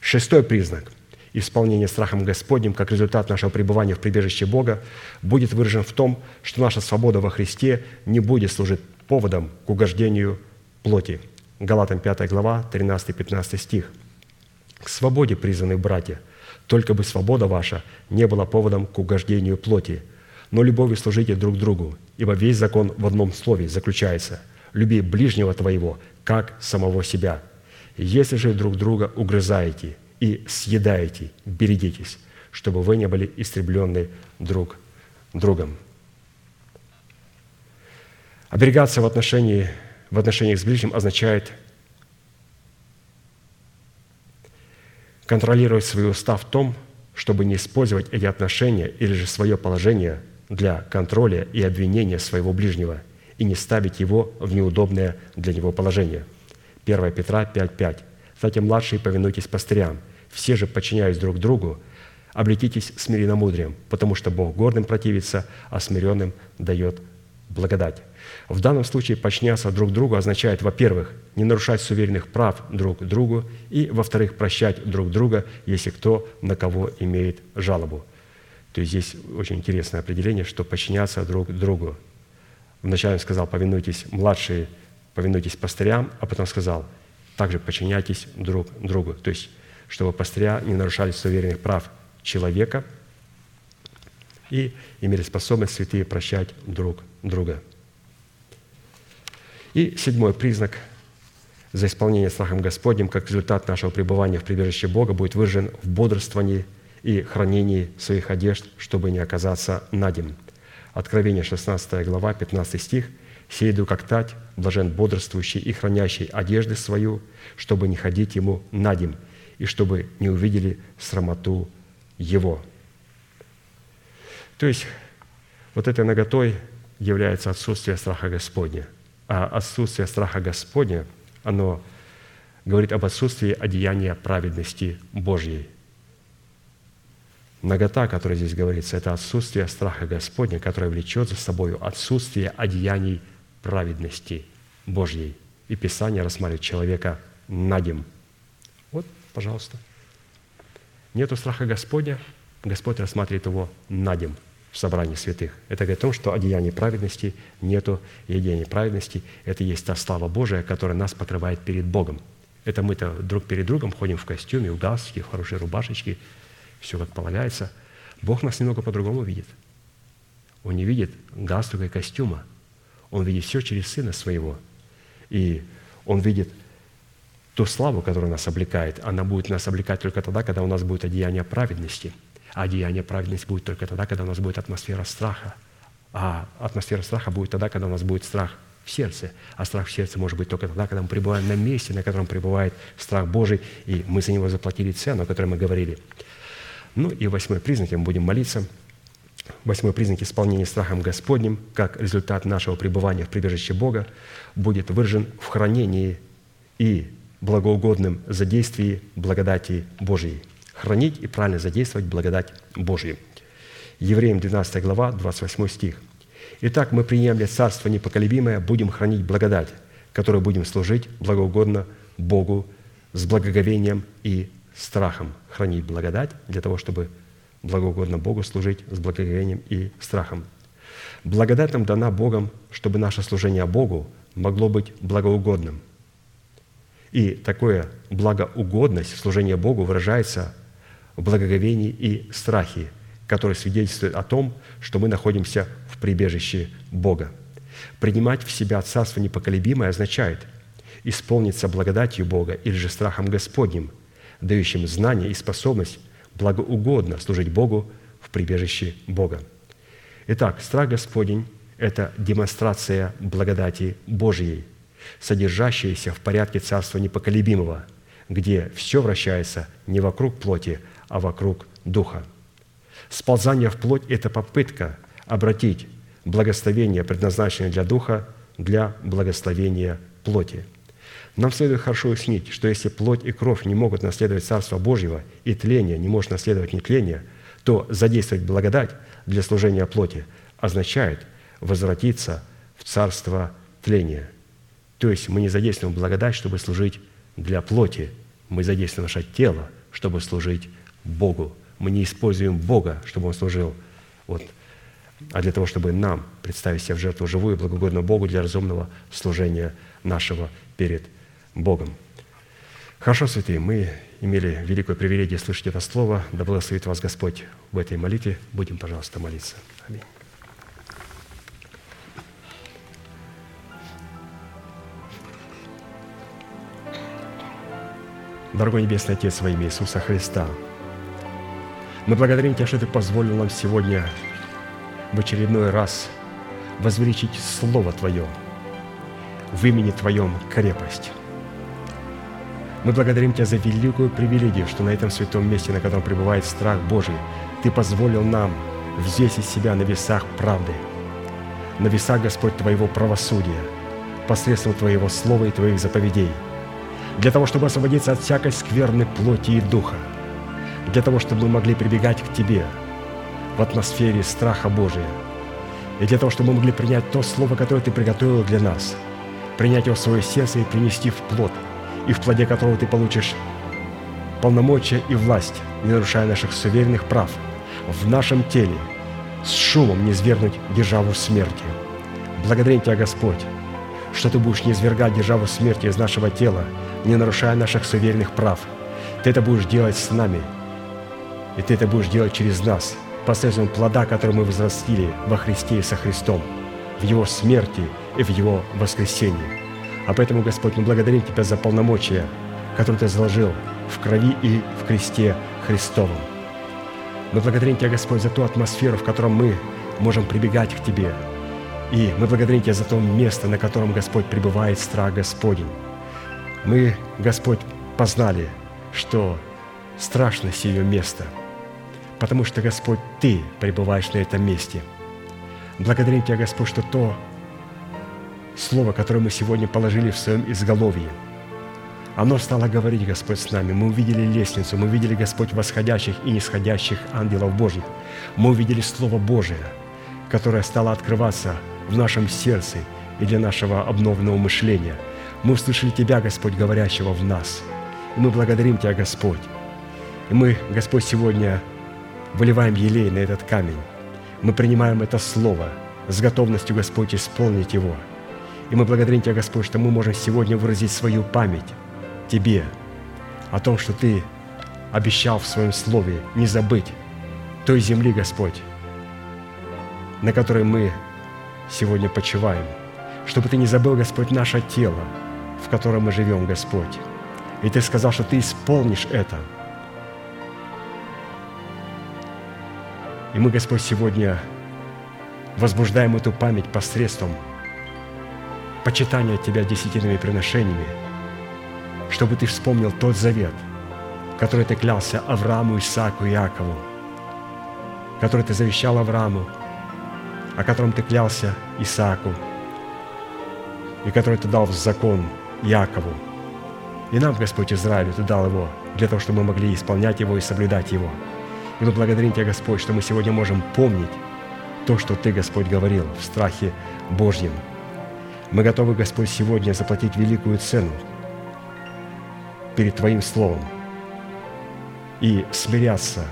Speaker 1: Шестой признак исполнения страхом Господним, как результат нашего пребывания в прибежище Бога, будет выражен в том, что наша свобода во Христе не будет служить поводом к угождению плоти. Галатам 5 глава, 13-15 стих. «К свободе призваны братья – только бы свобода ваша не была поводом к угождению плоти, но любовью служите друг другу, ибо весь закон в одном слове заключается – люби ближнего твоего, как самого себя. Если же друг друга угрызаете и съедаете, берегитесь, чтобы вы не были истреблены друг другом. Оберегаться в, отношении, в отношениях с ближним означает – контролировать свои уста в том, чтобы не использовать эти отношения или же свое положение для контроля и обвинения своего ближнего и не ставить его в неудобное для него положение. 1 Петра 5.5. «Кстати, младшие, повинуйтесь пастырям, все же, подчиняясь друг другу, облекитесь смиренномудрием, потому что Бог гордым противится, а смиренным дает благодать». В данном случае подчиняться друг другу означает, во-первых, не нарушать суверенных прав друг другу, и, во-вторых, прощать друг друга, если кто на кого имеет жалобу. То есть здесь очень интересное определение, что подчиняться друг другу. Вначале он сказал, повинуйтесь младшие, повинуйтесь пастырям, а потом сказал, также подчиняйтесь друг другу. То есть, чтобы пастыря не нарушали суверенных прав человека и имели способность святые прощать друг друга. И седьмой признак за исполнение страхом Господним, как результат нашего пребывания в прибежище Бога, будет выражен в бодрствовании и хранении своих одежд, чтобы не оказаться надим. Откровение 16 глава, 15 стих. Сейду как тать, блажен бодрствующий и хранящий одежды свою, чтобы не ходить ему надим, и чтобы не увидели срамоту его». То есть вот этой наготой является отсутствие страха Господня. А отсутствие страха Господня, оно говорит об отсутствии одеяния праведности Божьей. Нагота, о которой здесь говорится, это отсутствие страха Господня, которое влечет за собой отсутствие одеяний праведности Божьей. И Писание рассматривает человека надим. Вот, пожалуйста. Нету страха Господня, Господь рассматривает его надим в собрании святых. Это говорит о том, что одеяния праведности нету, и одеяния праведности – это есть та слава Божия, которая нас покрывает перед Богом. Это мы-то друг перед другом ходим в костюме, в галстуке, в хорошей рубашечке, все как полагается. Бог нас немного по-другому видит. Он не видит галстука и костюма. Он видит все через Сына Своего. И Он видит ту славу, которая нас облекает. Она будет нас облекать только тогда, когда у нас будет одеяние праведности – а деяние праведности будет только тогда, когда у нас будет атмосфера страха. А атмосфера страха будет тогда, когда у нас будет страх в сердце. А страх в сердце может быть только тогда, когда мы пребываем на месте, на котором пребывает страх Божий, и мы за него заплатили цену, о которой мы говорили. Ну и восьмой признак, мы будем молиться. Восьмой признак исполнения страхом Господним, как результат нашего пребывания в прибежище Бога, будет выражен в хранении и благоугодным задействии благодати Божьей – хранить и правильно задействовать благодать Божью. Евреям 12 глава, 28 стих. «Итак, мы, приемля Царство непоколебимое, будем хранить благодать, которой будем служить благоугодно Богу с благоговением и страхом». Хранить благодать для того, чтобы благоугодно Богу служить с благоговением и страхом. Благодать нам дана Богом, чтобы наше служение Богу могло быть благоугодным. И такое благоугодность служения Богу выражается в благоговении и страхе, который свидетельствует о том, что мы находимся в прибежище Бога. Принимать в себя Царство непоколебимое означает исполниться благодатью Бога или же страхом Господним, дающим знание и способность благоугодно служить Богу в прибежище Бога. Итак, страх Господень – это демонстрация благодати Божьей, содержащаяся в порядке Царства непоколебимого, где все вращается не вокруг плоти, а вокруг духа. Сползание в плоть – это попытка обратить благословение, предназначенное для духа, для благословения плоти. Нам следует хорошо уяснить, что если плоть и кровь не могут наследовать Царство Божьего, и тление не может наследовать нетление, то задействовать благодать для служения плоти означает возвратиться в Царство тления. То есть мы не задействуем благодать, чтобы служить для плоти, мы задействуем наше тело, чтобы служить Богу. Мы не используем Бога, чтобы Он служил, вот, а для того, чтобы нам представить себя в жертву живую и благогодную Богу для разумного служения нашего перед Богом. Хорошо, святые, мы имели великое привилегие слышать это слово. Да благословит вас Господь в этой молитве. Будем, пожалуйста, молиться. Аминь. Дорогой Небесный Отец, во имя Иисуса Христа, мы благодарим Тебя, что Ты позволил нам сегодня в очередной раз возвеличить Слово Твое, в имени Твоем крепость. Мы благодарим Тебя за великую привилегию, что на этом святом месте, на котором пребывает страх Божий, Ты позволил нам взвесить себя на весах правды, на весах, Господь, Твоего правосудия, посредством Твоего Слова и Твоих заповедей, для того, чтобы освободиться от всякой скверной плоти и духа – для того, чтобы мы могли прибегать к Тебе в атмосфере страха Божия, и для того, чтобы мы могли принять то Слово, которое Ты приготовил для нас, принять его в свое сердце и принести в плод, и в плоде которого Ты получишь полномочия и власть, не нарушая наших суверенных прав, в нашем теле, с шумом не свергнуть державу смерти. Благодарим Тебя, Господь, что Ты будешь не свергать державу смерти из нашего тела, не нарушая наших суверенных прав. Ты это будешь делать с нами – и Ты это будешь делать через нас, посредством плода, который мы возрастили во Христе и со Христом, в Его смерти и в Его воскресении. А поэтому, Господь, мы благодарим Тебя за полномочия, которые Ты заложил в крови и в кресте Христовом. Мы благодарим Тебя, Господь, за ту атмосферу, в которой мы можем прибегать к Тебе, И мы благодарим Тебя за то место, на котором Господь пребывает страх Господень. Мы, Господь, познали, что страшно сие место, потому что, Господь, Ты пребываешь на этом месте. Благодарим Тебя, Господь, что то слово, которое мы сегодня положили в своем изголовье, оно стало говорить, Господь, с нами. Мы увидели лестницу, мы увидели, Господь, восходящих и нисходящих ангелов Божьих. Мы увидели Слово Божие, которое стало открываться в нашем сердце и для нашего обновленного мышления. Мы услышали Тебя, Господь, говорящего в нас. И мы благодарим Тебя, Господь. И мы, Господь, сегодня выливаем елей на этот камень. Мы принимаем это Слово с готовностью, Господь, исполнить его. И мы благодарим Тебя, Господь, что мы можем сегодня выразить свою память Тебе о том, что Ты обещал в Своем Слове не забыть той земли, Господь, на которой мы сегодня почиваем, чтобы Ты не забыл, Господь, наше тело, в котором мы живем, Господь. И Ты сказал, что Ты исполнишь это. И мы, Господь, сегодня возбуждаем эту память посредством почитания Тебя десятинными приношениями – чтобы ты вспомнил тот завет, который ты клялся Аврааму, Исааку и Иакову, который ты завещал Аврааму, о котором ты клялся Исааку, и который ты дал в закон Якову. И нам, Господь Израилю, Ты дал его для того, чтобы мы могли исполнять его и соблюдать его. И мы благодарим Тебя, Господь, что мы сегодня можем помнить то, что Ты, Господь, говорил в страхе Божьем. Мы готовы, Господь, сегодня заплатить великую цену перед Твоим Словом и смиряться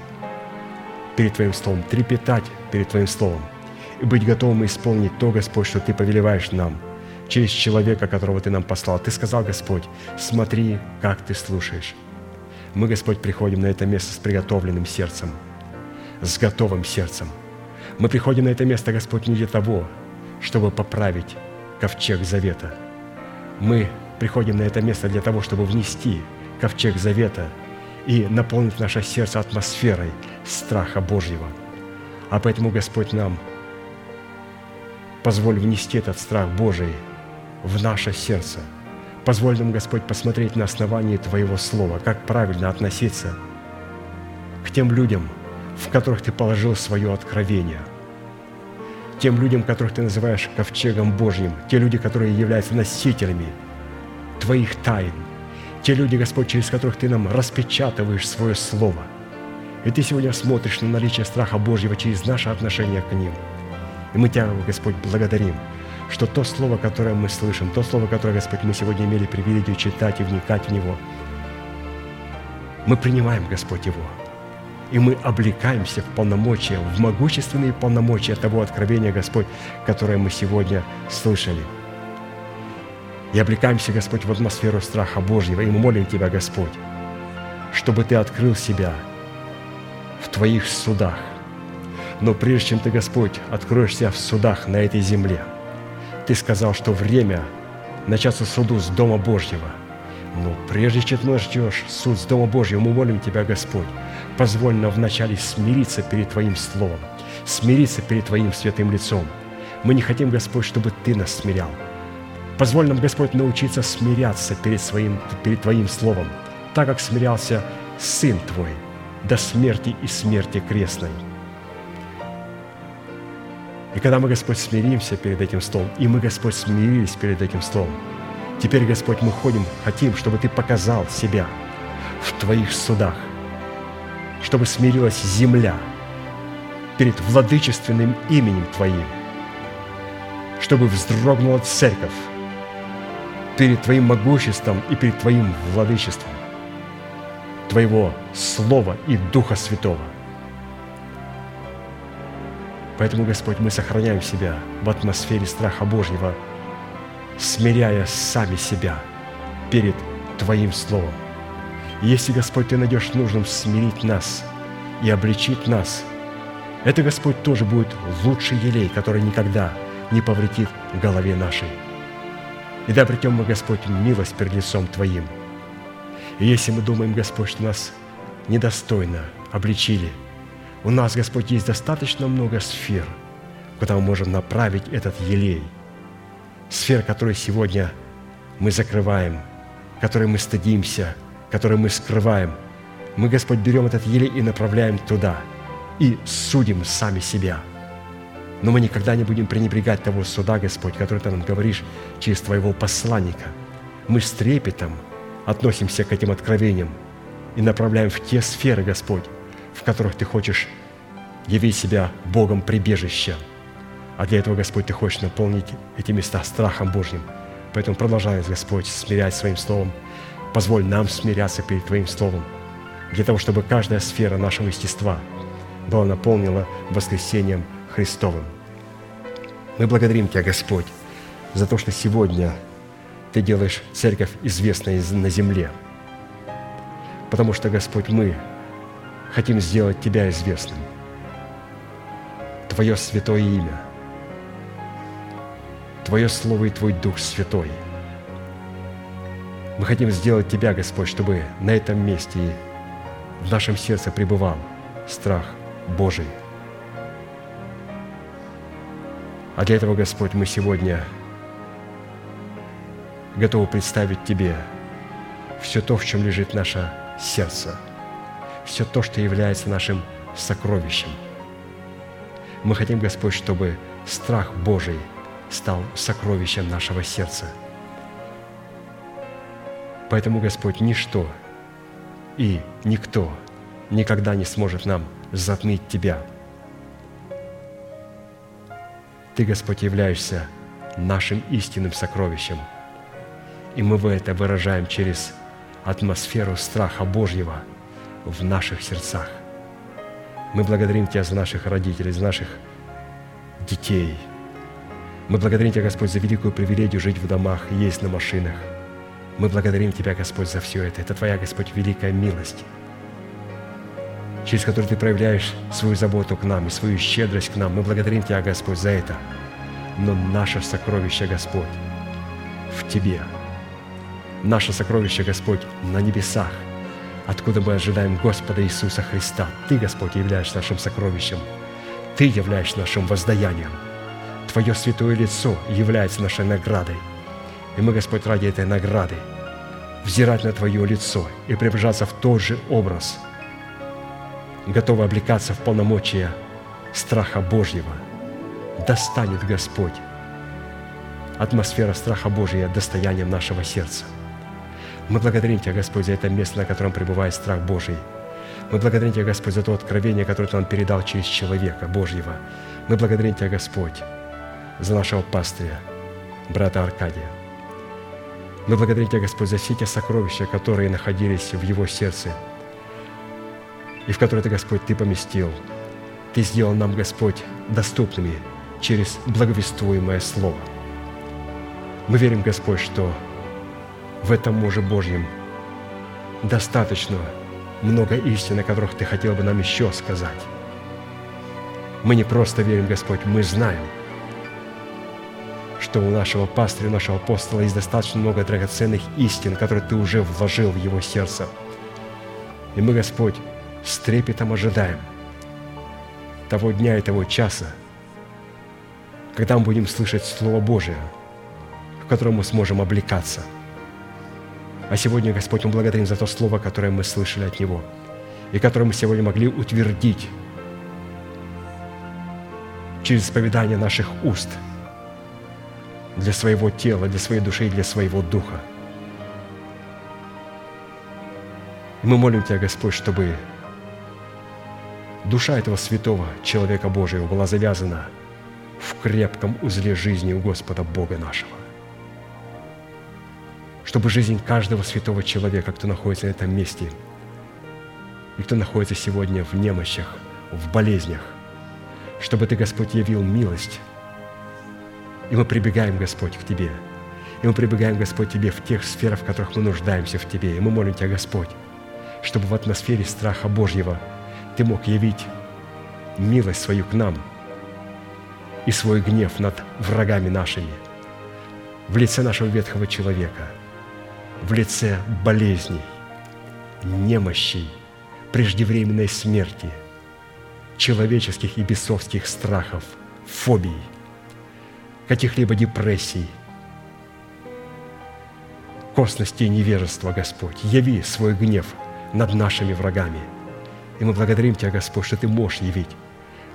Speaker 1: перед Твоим Словом, трепетать перед Твоим Словом и быть готовым исполнить то, Господь, что Ты повелеваешь нам через человека, которого Ты нам послал. Ты сказал, Господь, смотри, как Ты слушаешь. Мы, Господь, приходим на это место с приготовленным сердцем, с готовым сердцем. Мы приходим на это место, Господь, не для того, чтобы поправить ковчег завета. Мы приходим на это место для того, чтобы внести ковчег завета и наполнить наше сердце атмосферой страха Божьего. А поэтому, Господь, нам позволь внести этот страх Божий в наше сердце. Позволь нам, Господь, посмотреть на основании Твоего Слова, как правильно относиться к тем людям, в которых Ты положил свое откровение – тем людям, которых ты называешь ковчегом Божьим, те люди, которые являются носителями Твоих тайн, те люди, Господь, через которых Ты нам распечатываешь свое Слово. И Ты сегодня смотришь на наличие страха Божьего через наше отношение к Ним. И мы Тебя, Господь, благодарим, что то Слово, которое мы слышим, то Слово, которое, Господь, мы сегодня имели привилегию читать и вникать в него, мы принимаем, Господь, его. И мы облекаемся в полномочия, в могущественные полномочия того откровения, Господь, которое мы сегодня слышали – и облекаемся, Господь, в атмосферу страха Божьего. И мы молим Тебя, Господь, чтобы Ты открыл себя в Твоих судах. Но прежде чем Ты, Господь, откроешь себя в судах на этой земле, Ты сказал, что время начаться суду с Дома Божьего. Но прежде чем Ты ждешь суд с Дома Божьего, мы молим Тебя, Господь, позволь нам вначале смириться перед Твоим Словом, смириться перед Твоим святым лицом. Мы не хотим, Господь, чтобы Ты нас смирял – Позволь нам, Господь, научиться смиряться перед, своим, перед Твоим Словом, так как смирялся Сын Твой до смерти и смерти крестной. И когда мы, Господь, смиримся перед этим столом, и мы, Господь, смирились перед этим столом, теперь, Господь, мы ходим, хотим, чтобы Ты показал себя в Твоих судах, чтобы смирилась земля перед владычественным именем Твоим, чтобы вздрогнула церковь, перед Твоим могуществом и перед Твоим владычеством, Твоего Слова и Духа Святого. Поэтому, Господь, мы сохраняем себя в атмосфере страха Божьего, смиряя сами себя перед Твоим Словом. Если, Господь, Ты найдешь нужным смирить нас и обличить нас, это, Господь, тоже будет лучший елей, который никогда не повредит голове нашей. И да обретем мы, Господь, милость перед лицом Твоим. И если мы думаем, Господь, что нас недостойно обличили, у нас, Господь, есть достаточно много сфер, куда мы можем направить этот елей. Сфер, которые сегодня мы закрываем, которые мы стыдимся, которые мы скрываем. Мы, Господь, берем этот елей и направляем туда, и судим сами себя. Но мы никогда не будем пренебрегать того суда, Господь, который Ты нам говоришь через Твоего посланника. Мы с трепетом относимся к этим откровениям и направляем в те сферы, Господь, в которых Ты хочешь явить себя Богом прибежища. А для этого, Господь, Ты хочешь наполнить эти места страхом Божьим. Поэтому продолжай, Господь, смирять Своим Словом. Позволь нам смиряться перед Твоим Словом, для того, чтобы каждая сфера нашего естества была наполнена воскресением Христовым. Мы благодарим Тебя, Господь, за то, что сегодня Ты делаешь церковь известной на земле. Потому что, Господь, мы хотим сделать Тебя известным. Твое святое имя, Твое Слово и Твой Дух Святой. Мы хотим сделать Тебя, Господь, чтобы на этом месте в нашем сердце пребывал страх Божий. А для этого, Господь, мы сегодня готовы представить Тебе все то, в чем лежит наше сердце, все то, что является нашим сокровищем – мы хотим, Господь, чтобы страх Божий стал сокровищем нашего сердца. Поэтому, Господь, ничто и никто никогда не сможет нам затмить Тебя. Ты, Господь, являешься нашим истинным сокровищем. И мы в это выражаем через атмосферу страха Божьего в наших сердцах. Мы благодарим Тебя за наших родителей, за наших детей. Мы благодарим Тебя, Господь, за великую привилегию жить в домах, есть на машинах. Мы благодарим Тебя, Господь, за все это. Это Твоя, Господь, великая милость, через которую Ты проявляешь свою заботу к нам и свою щедрость к нам. Мы благодарим Тебя, Господь, за это. Но наше сокровище, Господь, в Тебе. Наше сокровище, Господь, на небесах – откуда мы ожидаем Господа Иисуса Христа. Ты, Господь, являешься нашим сокровищем. Ты являешься нашим воздаянием. Твое святое лицо является нашей наградой. И мы, Господь, ради этой награды взирать на Твое лицо и приближаться в тот же образ, готовы облекаться в полномочия страха Божьего. Достанет Господь атмосфера страха Божия достоянием нашего сердца – мы благодарим Тебя, Господь, за это место, на котором пребывает страх Божий. Мы благодарим Тебя, Господь, за то откровение, которое Ты нам передал через человека Божьего. Мы благодарим Тебя, Господь, за нашего пастыря, брата Аркадия. Мы благодарим Тебя, Господь, за все те сокровища, которые находились в его сердце, и в которые Ты, Господь, Ты поместил. Ты сделал нам, Господь, доступными через благовествуемое Слово. Мы верим, Господь, что в этом муже Божьем достаточно много истин, о которых Ты хотел бы нам еще сказать. Мы не просто верим, Господь, мы знаем, что у нашего пастыря, нашего апостола есть достаточно много драгоценных истин, которые Ты уже вложил в его сердце. И мы, Господь, с трепетом ожидаем того дня и того часа, когда мы будем слышать Слово Божие, в котором мы сможем облекаться – а сегодня, Господь, мы благодарим за то слово, которое мы слышали от Него, и которое мы сегодня могли утвердить через исповедание наших уст для своего тела, для своей души и для своего духа. И мы молим Тебя, Господь, чтобы душа этого святого человека Божьего была завязана в крепком узле жизни у Господа Бога нашего чтобы жизнь каждого святого человека, кто находится на этом месте, и кто находится сегодня в немощах, в болезнях, чтобы Ты, Господь, явил милость. И мы прибегаем, Господь, к Тебе. И мы прибегаем, Господь, Тебе в тех сферах, в которых мы нуждаемся в Тебе. И мы молим Тебя, Господь, чтобы в атмосфере страха Божьего Ты мог явить милость свою к нам и свой гнев над врагами нашими в лице нашего ветхого человека – в лице болезней, немощей, преждевременной смерти, человеческих и бесовских страхов,
Speaker 2: фобий, каких-либо депрессий, косности и невежества, Господь. Яви свой гнев над нашими врагами. И мы благодарим Тебя, Господь, что Ты можешь явить,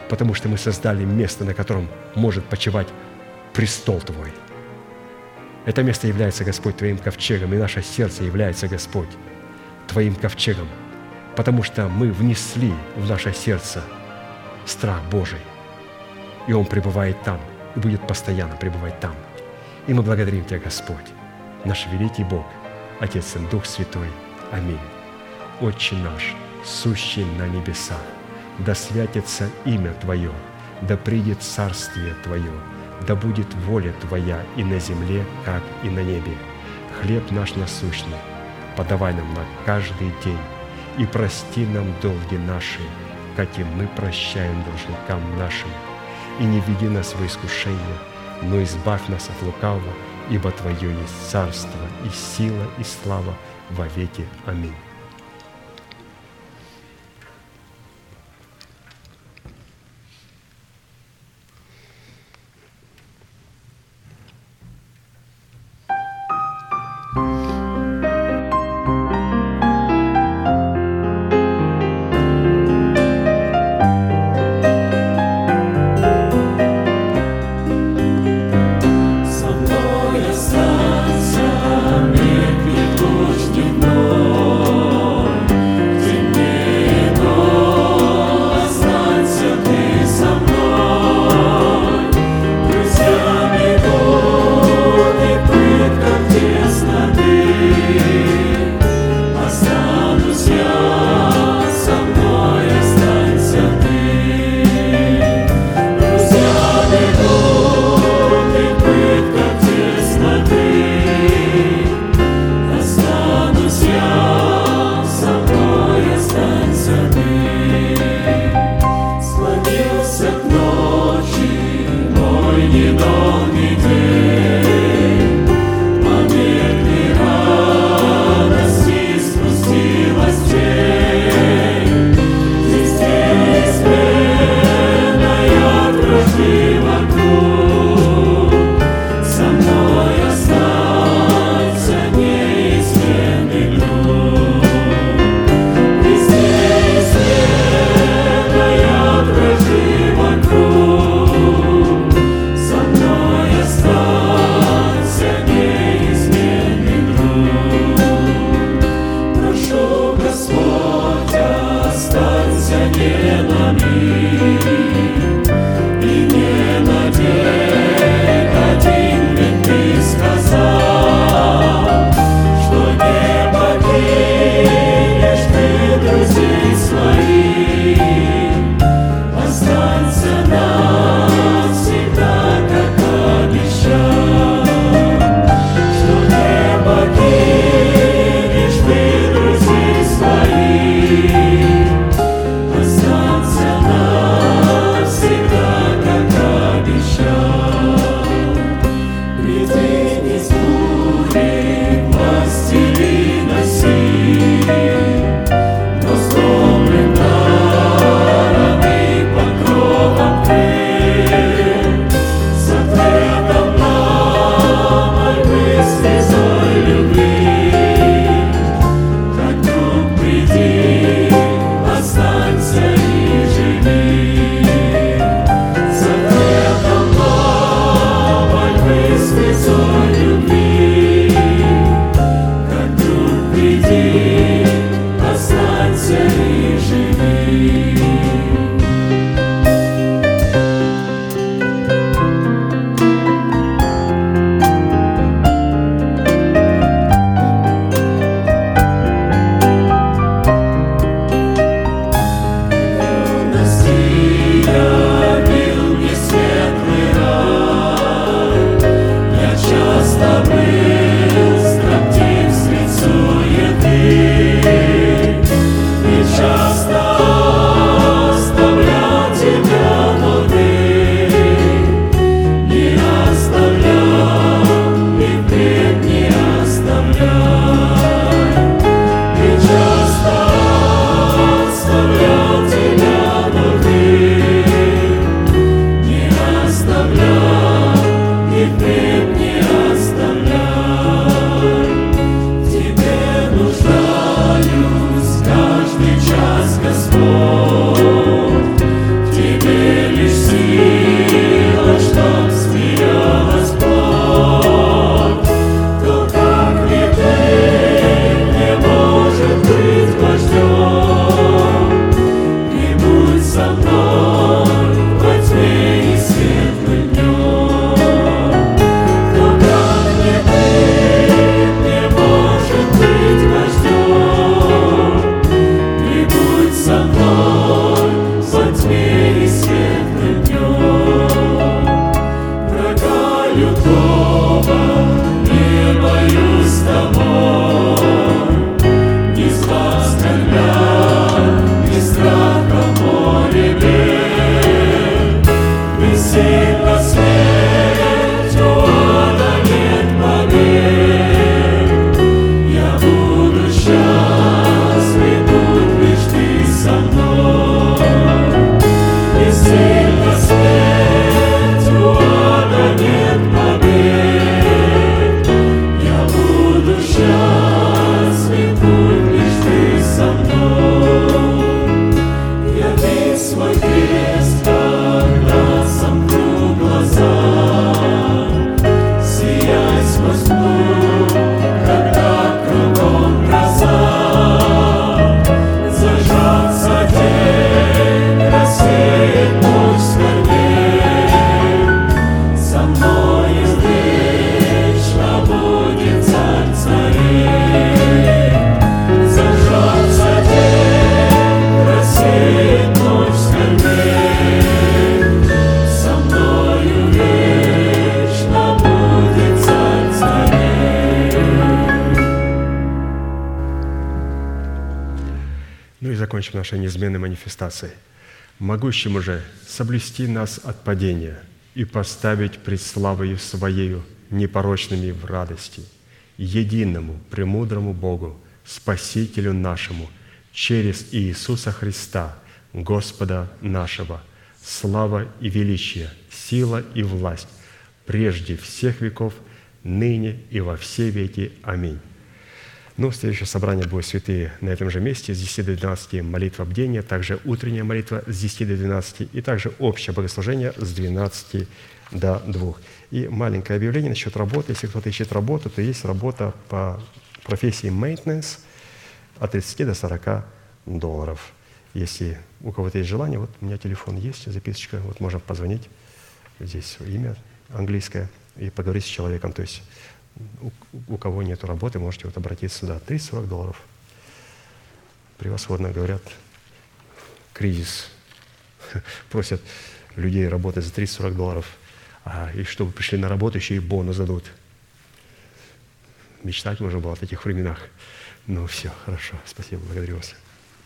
Speaker 2: потому что мы создали место, на котором может почивать престол Твой. Это место является, Господь, Твоим ковчегом, и наше сердце является, Господь, Твоим ковчегом, потому что мы внесли в наше сердце страх Божий, и Он пребывает там, и будет постоянно пребывать там. И мы благодарим Тебя, Господь, наш великий Бог, Отец и Дух Святой. Аминь. Отче наш, сущий на небесах, да святится имя Твое, да придет царствие Твое, да будет воля Твоя и на земле, как и на небе. Хлеб наш насущный, подавай нам на каждый день, и прости нам долги наши, как и мы прощаем должникам нашим. И не веди нас в искушение, но избавь нас от лукавого, ибо Твое есть царство и сила и слава во веки. Аминь.
Speaker 1: Неизменной манифестацией. Могущему же соблюсти нас от падения и поставить пред славою Своею непорочными в радости, единому, премудрому Богу, Спасителю нашему, через Иисуса Христа, Господа нашего, слава и величие, сила и власть, прежде всех веков, ныне и во все веки. Аминь. Ну, следующее собрание будет святые на этом же месте с 10 до 12 молитва бдения, также утренняя молитва с 10 до 12 и также общее богослужение с 12 до 2. И маленькое объявление насчет работы. Если кто-то ищет работу, то есть работа по профессии maintenance от 30 до 40 долларов. Если у кого-то есть желание, вот у меня телефон есть, записочка, вот можно позвонить, здесь имя английское, и поговорить с человеком. То есть у, кого нет работы, можете вот обратиться сюда. 30-40 долларов. Превосходно говорят. Кризис. Просят людей работать за 30-40 долларов. А, и чтобы пришли на работу, еще и бонус дадут. Мечтать можно было о таких временах. Ну все, хорошо. Спасибо, благодарю вас.